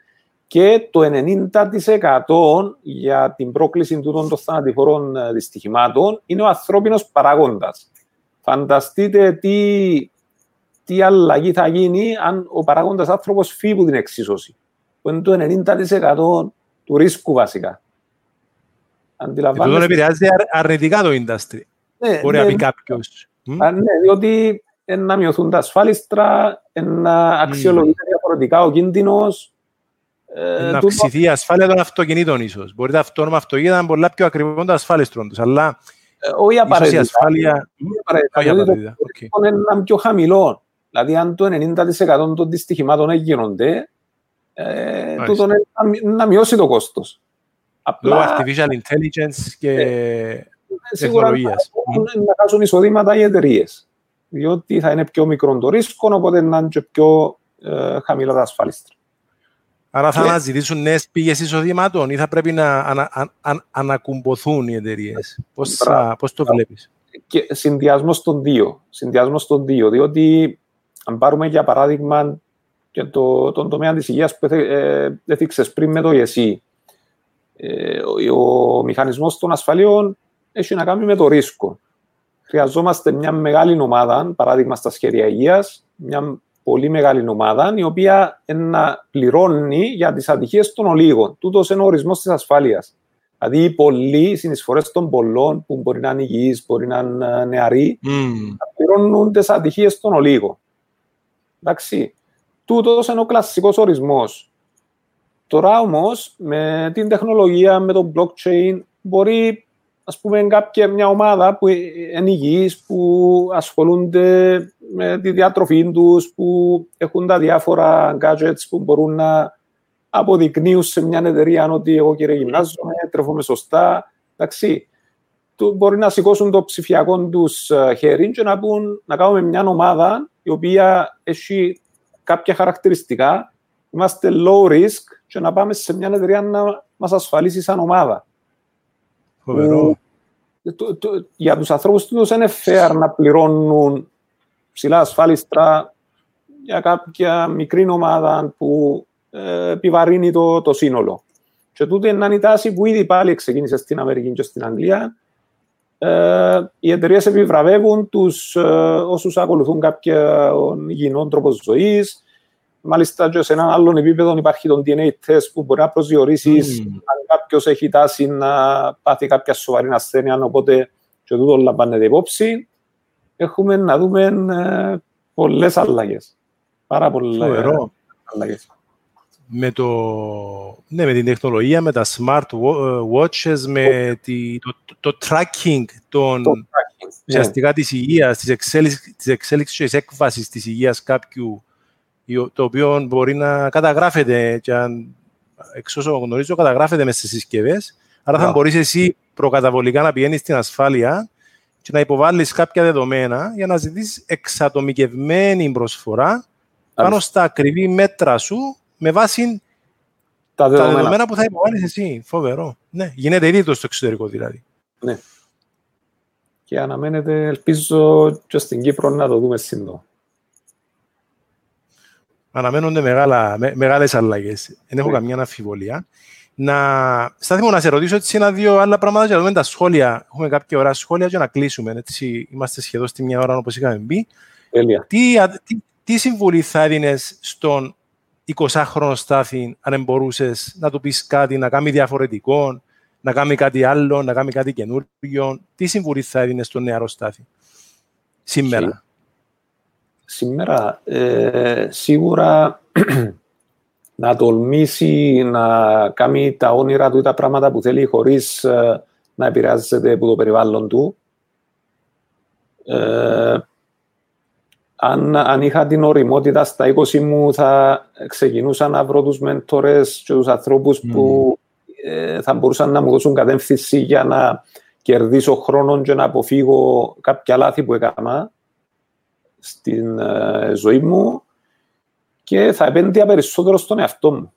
Και το 90% για την πρόκληση τούτων των θανατηφόρων ε, δυστυχημάτων είναι ο ανθρώπινος παράγοντας. Φανταστείτε τι, τι αλλαγή θα γίνει αν ο παράγοντας άνθρωπος φύγει από την εξίσωση. Που είναι το 90% του ρίσκου βασικά. Αντιλαμβάνεστε. Αυτό επηρεάζει αρνητικά το industry. Ναι, Μπορεί ναι, να πει κάποιος. Ναι, διότι να μειωθούν τα ασφάλιστρα, να αξιολογείται διαφορετικά ο κίνδυνος. Ε, να αυξηθεί η ασφάλεια των αυτοκινήτων, ίσως. Μπορεί τα αυτόνομα αυτοκίνητα να είναι πολλά πιο ακριβό το ασφάλιστρο τους, αλλά. Ε, όχι απαραίτητα. Η ασφάλεια. Όχι απαραίτητα. Είναι πιο χαμηλό. Δηλαδή, αν το 90% των δυστυχημάτων γίνονται, ε, τούτο είναι να μειώσει το κόστος. Απλά, artificial intelligence και ε, τεχνολογίας. Να κάνουν εισοδήματα οι εταιρείες. Διότι θα είναι πιο μικρό το ρίσκο, οπότε να είναι και πιο ε, χαμηλό τα ασφαλίστρα. Άρα θα και... αναζητήσουν νέες πηγές εισοδήματων ή θα πρέπει να ανα, ανα, ανα, ανακουμποθούν οι εταιρείες; Πώς το βλέπεις; Συνδυασμός των δύο. Συνδυασμός των δύο. Διότι αν πάρουμε για παράδειγμα και το, τον τομέα της υγείας που ε, έθιξες πριν με το ΕΣΥ, ε, ο, ο μηχανισμός των ασφαλείων έχει να κάνει με το ρίσκο. Χρειαζόμαστε μια μεγάλη ομάδα, παράδειγμα στα σχέδια υγείας, μια πολύ μεγάλη ομάδα, η οποία να πληρώνει για τις ατυχίες των ολίγων. Τούτος είναι ο ορισμός της ασφάλειας. Δηλαδή, οι πολλοί συνεισφορές των πολλών, που μπορεί να είναι υγιείς, μπορεί να είναι νεαροί, mm. πληρώνουν τις ατυχίε των ολίγων. Εντάξει. Τούτος είναι ο κλασικό ορισμός. Τώρα όμως, με την τεχνολογία, με το blockchain, μπορεί ας πούμε κάποια μια ομάδα που είναι υγιείς, που ασχολούνται με τη διατροφή τους, που έχουν τα διάφορα gadgets που μπορούν να αποδεικνύουν σε μια εταιρεία ότι εγώ κύριε γυμνάζομαι, τρέφομαι σωστά. Εντάξει, μπορεί να σηκώσουν το ψηφιακό τους ε, χέρι και να πούν να κάνουμε μια ομάδα η οποία έχει κάποια χαρακτηριστικά. Είμαστε low risk και να πάμε σε μια εταιρεία να μας ασφαλίσει σαν ομάδα. Φοβερό. Το, το, για τους ανθρώπους τους είναι fair να πληρώνουν ψηλά ασφάλιστρα για κάποια μικρή ομάδα που ε, επιβαρύνει το, το σύνολο. Και τούτη είναι η τάση που ήδη πάλι ξεκίνησε στην Αμερική και στην Αγγλία. Ε, οι εταιρείες επιβραβεύουν τους, ε, όσους ακολουθούν κάποιον υγιεινό τρόπο ζωής. Μάλιστα, και σε έναν άλλο επίπεδο υπάρχει το DNA test που μπορεί να προσδιορίσεις mm. αν κάποιος έχει τάση να πάθει κάποια σοβαρή ασθένεια. Οπότε, και τούτο λαμβάνεται υπόψη. Έχουμε να δούμε ε, πολλές αλλαγές. Πάρα πολλές αλλαγές με, το, ναι, με την τεχνολογία, με τα smart watches, με τη, το, το, tracking των, το ουσιαστικά yeah. της υγείας, της εξέλιξης, της εξέλιξης και της έκβασης της υγείας κάποιου, το οποίο μπορεί να καταγράφεται και αν, εξ όσο γνωρίζω, καταγράφεται μέσα στις συσκευές. Άρα yeah. θα μπορείς εσύ προκαταβολικά να πηγαίνεις στην ασφάλεια και να υποβάλεις κάποια δεδομένα για να ζητήσεις εξατομικευμένη προσφορά πάνω στα ακριβή μέτρα σου με βάση τα δεδομένα, τα δεδομένα που θα υποβάλεις εσύ. Φοβερό. Ναι, γίνεται ήδη το στο εξωτερικό δηλαδή. Ναι. Και αναμένεται, ελπίζω, και στην Κύπρο να το δούμε σύντομα. Αναμένονται μεγάλα, με, μεγάλες αλλαγές. Δεν έχω ναι. καμία αμφιβολία. Να, στάθιμο να σε ρωτήσω έτσι ένα-δύο άλλα πράγματα για να δούμε τα σχόλια. Έχουμε κάποια ώρα σχόλια για να κλείσουμε. Έτσι, είμαστε σχεδόν στη μια ώρα όπως είχαμε μπει. Τι, τι, τι συμβουλή θα έδινες στον 20χρονο στάθη, αν μπορούσες να του πεις κάτι, να κάνει διαφορετικό, να κάνει κάτι άλλο, να κάνει κάτι καινούργιο, τι συμβουλή θα έδινες στον νεαρό στάθη σήμερα; Σήμερα, ε, σίγουρα [clears throat] να τολμήσει να κάνει τα όνειρα του ή τα πράγματα που θέλει χωρίς ε, να επηρεάζεται από το περιβάλλον του. Ε, αν, αν είχα την οριμότητα στα 20 μου, θα ξεκινούσα να βρω τους μέντορες και τους ανθρώπους που ε, θα μπορούσαν να μου δώσουν κατεύθυνση για να κερδίσω χρόνο και να αποφύγω κάποια λάθη που έκανα στην ε, ζωή μου και θα επένδυα περισσότερο στον εαυτό μου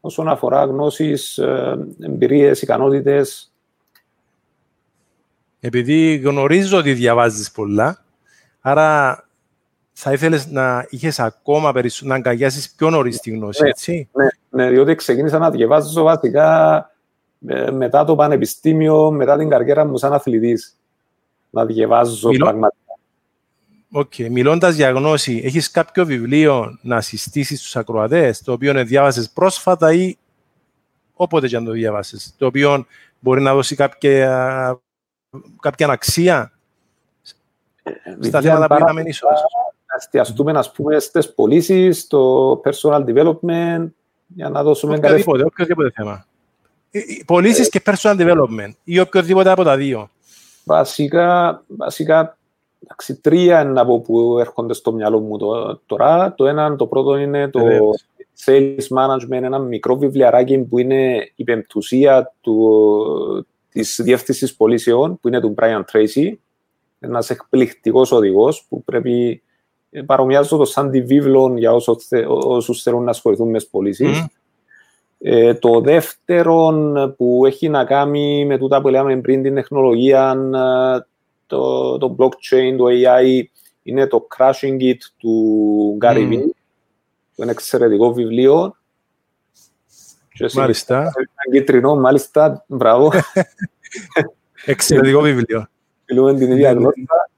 όσον αφορά γνώσεις, ε, εμπειρίες, ικανότητες. Επειδή γνωρίζω ότι διαβάζεις πολλά, άρα θα ήθελες να είχες ακόμα περισσότερο, να αγκαλιάσεις πιο νωρίς τη γνώση, ναι, έτσι; Ναι, ναι, διότι ξεκίνησα να διαβάζω βασικά ε, μετά το πανεπιστήμιο, μετά την καριέρα μου σαν αθλητής. Να διαβάζω Μιλώ... πραγματικά. OK. Okay. Μιλώντας για γνώση, έχεις κάποιο βιβλίο να συστήσεις στους ακροατές, το οποίο διάβασες πρόσφατα ή όποτε και αν το διάβασες, το οποίο μπορεί να δώσει κάποια, κάποια αναξία ε, στα θέματα που είδαμε ίσως εστιαστούμε, ας πούμε, στις πωλήσεις, στο personal development, για να δώσουμε... Οποιοδήποτε, οποιοδήποτε θέμα. Ε, ε, πωλήσεις και personal development ή οποιοδήποτε από τα δύο. Βασικά, βασικά εντάξει, τρία είναι από που έρχονται στο μυαλό μου τώρα. Το ένα, το πρώτο είναι το sales management, ένα μικρό βιβλιαράκι που είναι η πεμπτουσία του, της διεύθυνσης πωλήσεων, που είναι του Brian Tracy. Ένας εκπληκτικός οδηγός που πρέπει ε, παρομοιάζω το σαν τη βίβλο για όσους, όσους θέλουν να ασχοληθούν με τις πωλήσει. Mm. Ε, το δεύτερο που έχει να κάνει με τούτα που λέμε πριν την τεχνολογία, ε, το, το blockchain, το AI, είναι το Crashing It του Gary mm. Vee, που είναι εξαιρετικό βιβλίο. Μάλιστα. Ένα κίτρινο, μάλιστα, μπράβο. [laughs] Εξαιρετικό βιβλίο. Μιλούμε την ίδια γλώσσα.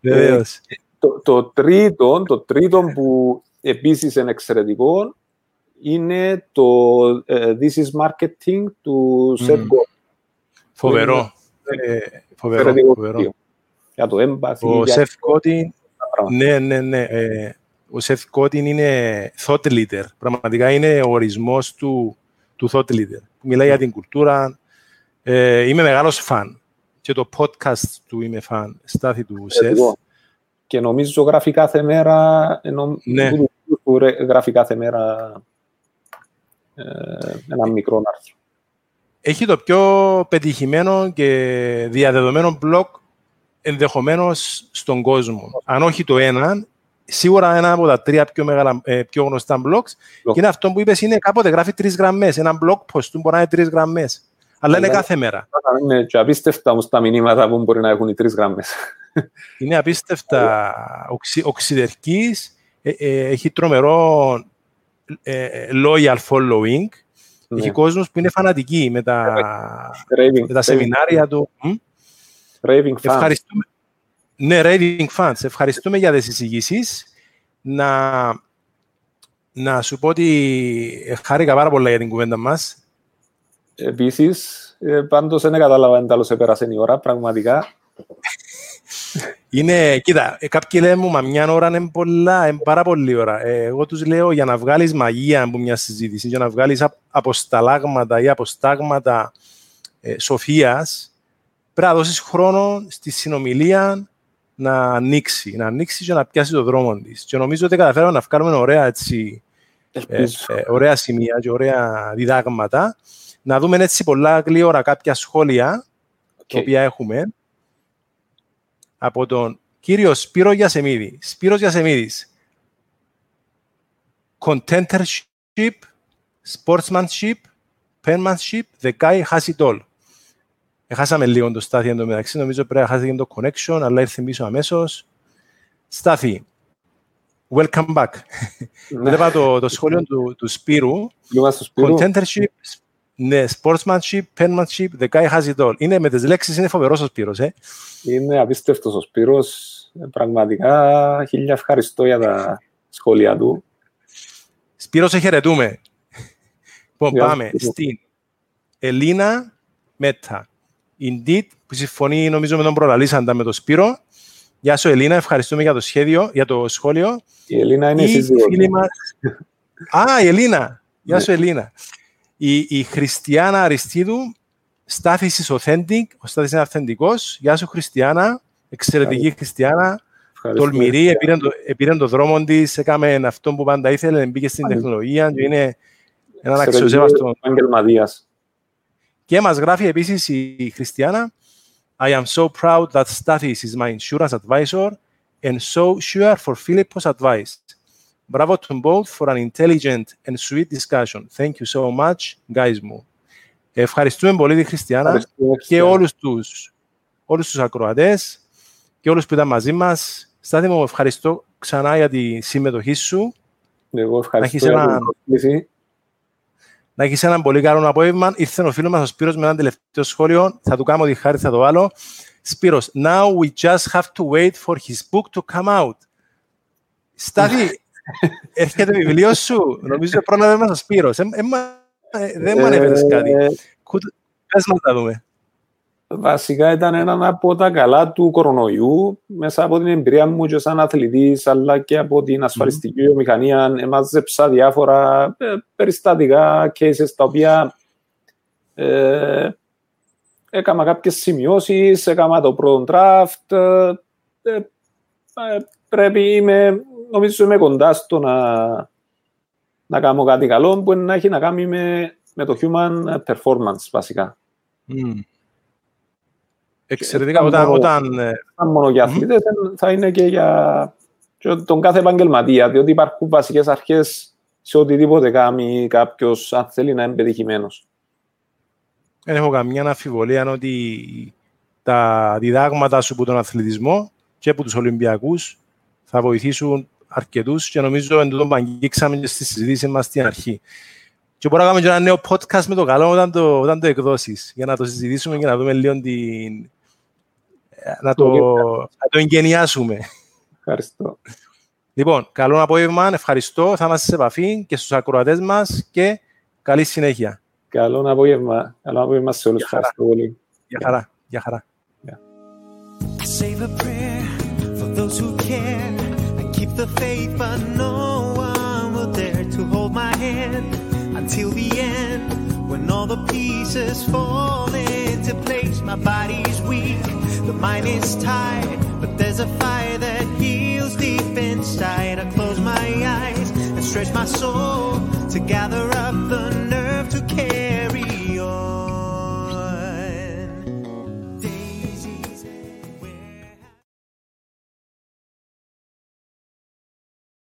Βεβαίως. Το, το, τρίτο, το τρίτο που επίσης είναι εξαιρετικό είναι το uh, This is Marketing του mm. Seth Godin. Φοβερό. Ε, φοβερό, φοβερό. Για το έμπαθη. Ο Seth Godin, ναι, ναι, ναι. Ε, ο Seth Godin είναι thought leader. Πραγματικά είναι ο ορισμός του, του thought leader. Μιλάει mm. για την κουλτούρα, Ε, είμαι μεγάλος φαν. Και το podcast του είμαι φαν. Στάθη του Σεφ. Εγώ. Και νομίζω γράφει κάθε μέρα, ενώ Ναι. που- που- που ρε- γράφει κάθε μέρα ε, ένα μικρό άρθρο. Έχει το πιο πετυχημένο και διαδεδομένο blog ενδεχομένως στον κόσμο. Αν όχι το ένα, σίγουρα ένα από τα τρία πιο, μεγάλα, ε, πιο γνωστά blogs. Και είναι αυτό που είπες, είναι κάποτε γράφει τρεις γραμμές. Ένα blog post του μπορεί να είναι τρεις γραμμές. Αλλά είναι Αλλά- κάθε μέρα. Είναι και απίστευτα όμως τα μηνύματα που μπορεί να έχουν οι τρεις γραμμές. Είναι απίστευτα οξυ, οξυδερκής, ε, ε, έχει τρομερό ε, loyal following. Έχει Ναι. κόσμος που είναι φανατικοί με τα, Raving, με τα σεμινάρια του. Μμ. Raving fans. Ευχαριστούμε. Ναι, Raving Fans. Ευχαριστούμε για τις εισηγήσεις. Να, να σου πω ότι ε, χάρηκα πάρα πολλά για την κουβέντα μας. Επίσης, ε, πάντως δεν κατάλαβα αν τέλος επέρασε η ώρα, πραγματικά. Είναι, κοίτα, ε, κάποιοι λένε μου, μα μια ώρα είναι πολλά, είναι πάρα πολύ ώρα. Ε, εγώ τους λέω για να βγάλεις μαγεία από μια συζήτηση, για να βγάλεις απ- αποσταλάγματα ή αποστάγματα ε, σοφίας, πρέπει να δώσεις χρόνο στη συνομιλία να ανοίξει, να ανοίξει και να πιάσει το δρόμο της. Και νομίζω ότι καταφέραμε να βγάλουμε ωραία, έτσι, ε, Ελπίζω. ε, ωραία σημεία και ωραία διδάγματα. Να δούμε έτσι πολλά γλύωρα κάποια σχόλια τα Οκ. οποία έχουμε από τον κύριο Σπύρο Γιασεμίδη. Σπύρος Γιασεμίδης. Contentership, sportsmanship, penmanship, the guy has it all. Εχάσαμε λίγο το Στάθη εν τω μεταξύ, νομίζω πρέπει να χάσει και το connection, αλλά ήρθε πίσω αμέσως. Στάθη, welcome back. Ναι, Βλέπα το, το σχόλιο του, του Σπύρου. μιλούμε στο Σπύρο. Contentership, ναι, sportsmanship, penmanship, the guy has it all. Είναι με τις λέξεις, είναι φοβερός ο Σπύρος, ε. Είναι απίστευτος ο Σπύρος. Ε, Πραγματικά, χίλια ευχαριστώ για τα σχόλια του. Σπύρος, σε χαιρετούμε. Λοιπόν, Γεια πάμε σου. στην Ελίνα Μέτα. Indeed, που συμφωνεί νομίζω με τον προλαλήσαντα με τον Σπύρο. Γεια σου Ελίνα, ευχαριστούμε για το σχέδιο, για το σχόλιο. Η Ελίνα είναι η η σύζυγος φίλη μου. μας... Α, η Ελίνα. Γεια Ναι. σου Ελίνα. Η, η Χριστιανά Αριστίδου, Στάθης is authentic, ο Στάθης είναι αυθεντικός. Γεια σου Χριστιανά, εξαιρετική Χριστιανά. Ευχαριστούμε. τολμηρή, επήρε το, επήρε το δρόμο της, έκαμε αυτό που πάντα ήθελε, μπήκε στην Μάλιστα. τεχνολογία και είναι έναν Εξαιρετικός αξιοσέβαστο. επαγγελματίας. Και μας γράφει επίσης η Χριστιανά I am so proud that Stathis is my insurance advisor and so sure for Philippos advice. Bravo to both for an intelligent and sweet discussion. Thank you so much, guys μου. Ευχαριστούμε πολύ τη Χριστιανά Ευχαριστούμε, και Χριστιανά. όλους τους, όλους τους ακροατές και όλους που ήταν μαζί μας. Στάθη μου, ευχαριστώ ξανά για τη συμμετοχή σου. Εγώ ευχαριστώ έχεις για ένα- την πρόσκληση. Να έχεις έναν πολύ καλό απόγευμα. Ήρθε ο φίλος μας ο Σπύρος με ένα τελευταίο σχόλιο. Θα του κάνω τη χάρη, θα το βάλω. Σπύρος, now we just have to wait for his book to come out. Στάθη, [laughs] έρχεται βιβλίο σου. Νομίζω πρόλαβε μας ο Σπύρος. Ε, ε, μα- ε, δεν μου ανέφερες κάτι. Ε, Κούτ- Πες μας να δούμε. Βασικά ήταν ένα από τα καλά του κορονοϊού, μέσα από την εμπειρία μου και σαν αθλητής, αλλά και από την ασφαλιστική βιομηχανία, εμάζεψα διάφορα ε, περιστατικά, cases, τα οποία ε, έκανα κάποιες σημειώσεις, έκανα το πρώτο draft, ε, ε, πρέπει, είμαι, νομίζω είμαι κοντά στο να, να κάνω κάτι καλό, που να έχει να κάνει με, με το human performance, βασικά. Μμ. Εξαιρετικά. Ε, Όταν, μόνο- όταν, ε, θα μόνο για αθλητές, θα είναι και για και τον κάθε επαγγελματία, διότι υπάρχουν βασικές αρχές σε οτιδήποτε κάνει κάποιος, αν θέλει να είναι πετυχημένος. Δεν έχω καμιά αμφιβολία ότι τα διδάγματα σου από τον αθλητισμό και από τους Ολυμπιακούς θα βοηθήσουν αρκετούς και νομίζω εν τούτον που αγγίξαμε και στη συζήτηση μας στην αρχή. Και μπορούμε να κάνουμε και ένα νέο podcast με το καλό όταν το, όταν το εκδώσεις, για να το συζητήσουμε και να δούμε λίγο την... να το, να το εγκαινιάσουμε. Ευχαριστώ. Λοιπόν, καλό απόγευμα, ευχαριστώ, θα είμαστε σε επαφή και στους ακροατές μας και καλή συνέχεια. Καλό απόγευμα. Καλό απόγευμα σε όλους. Γεια χαρά. Ευχαριστώ πολύ. Γεια χαρά. Γεια χαρά. Save a prayer for those who care. I keep the faith, but no one will dare to hold my hand until the end when when all the pieces fall into place. My body's weak, The mind is tired, but there's a fire that heals deep inside. I close my eyes and stretch my soul to gather up the nerve to care.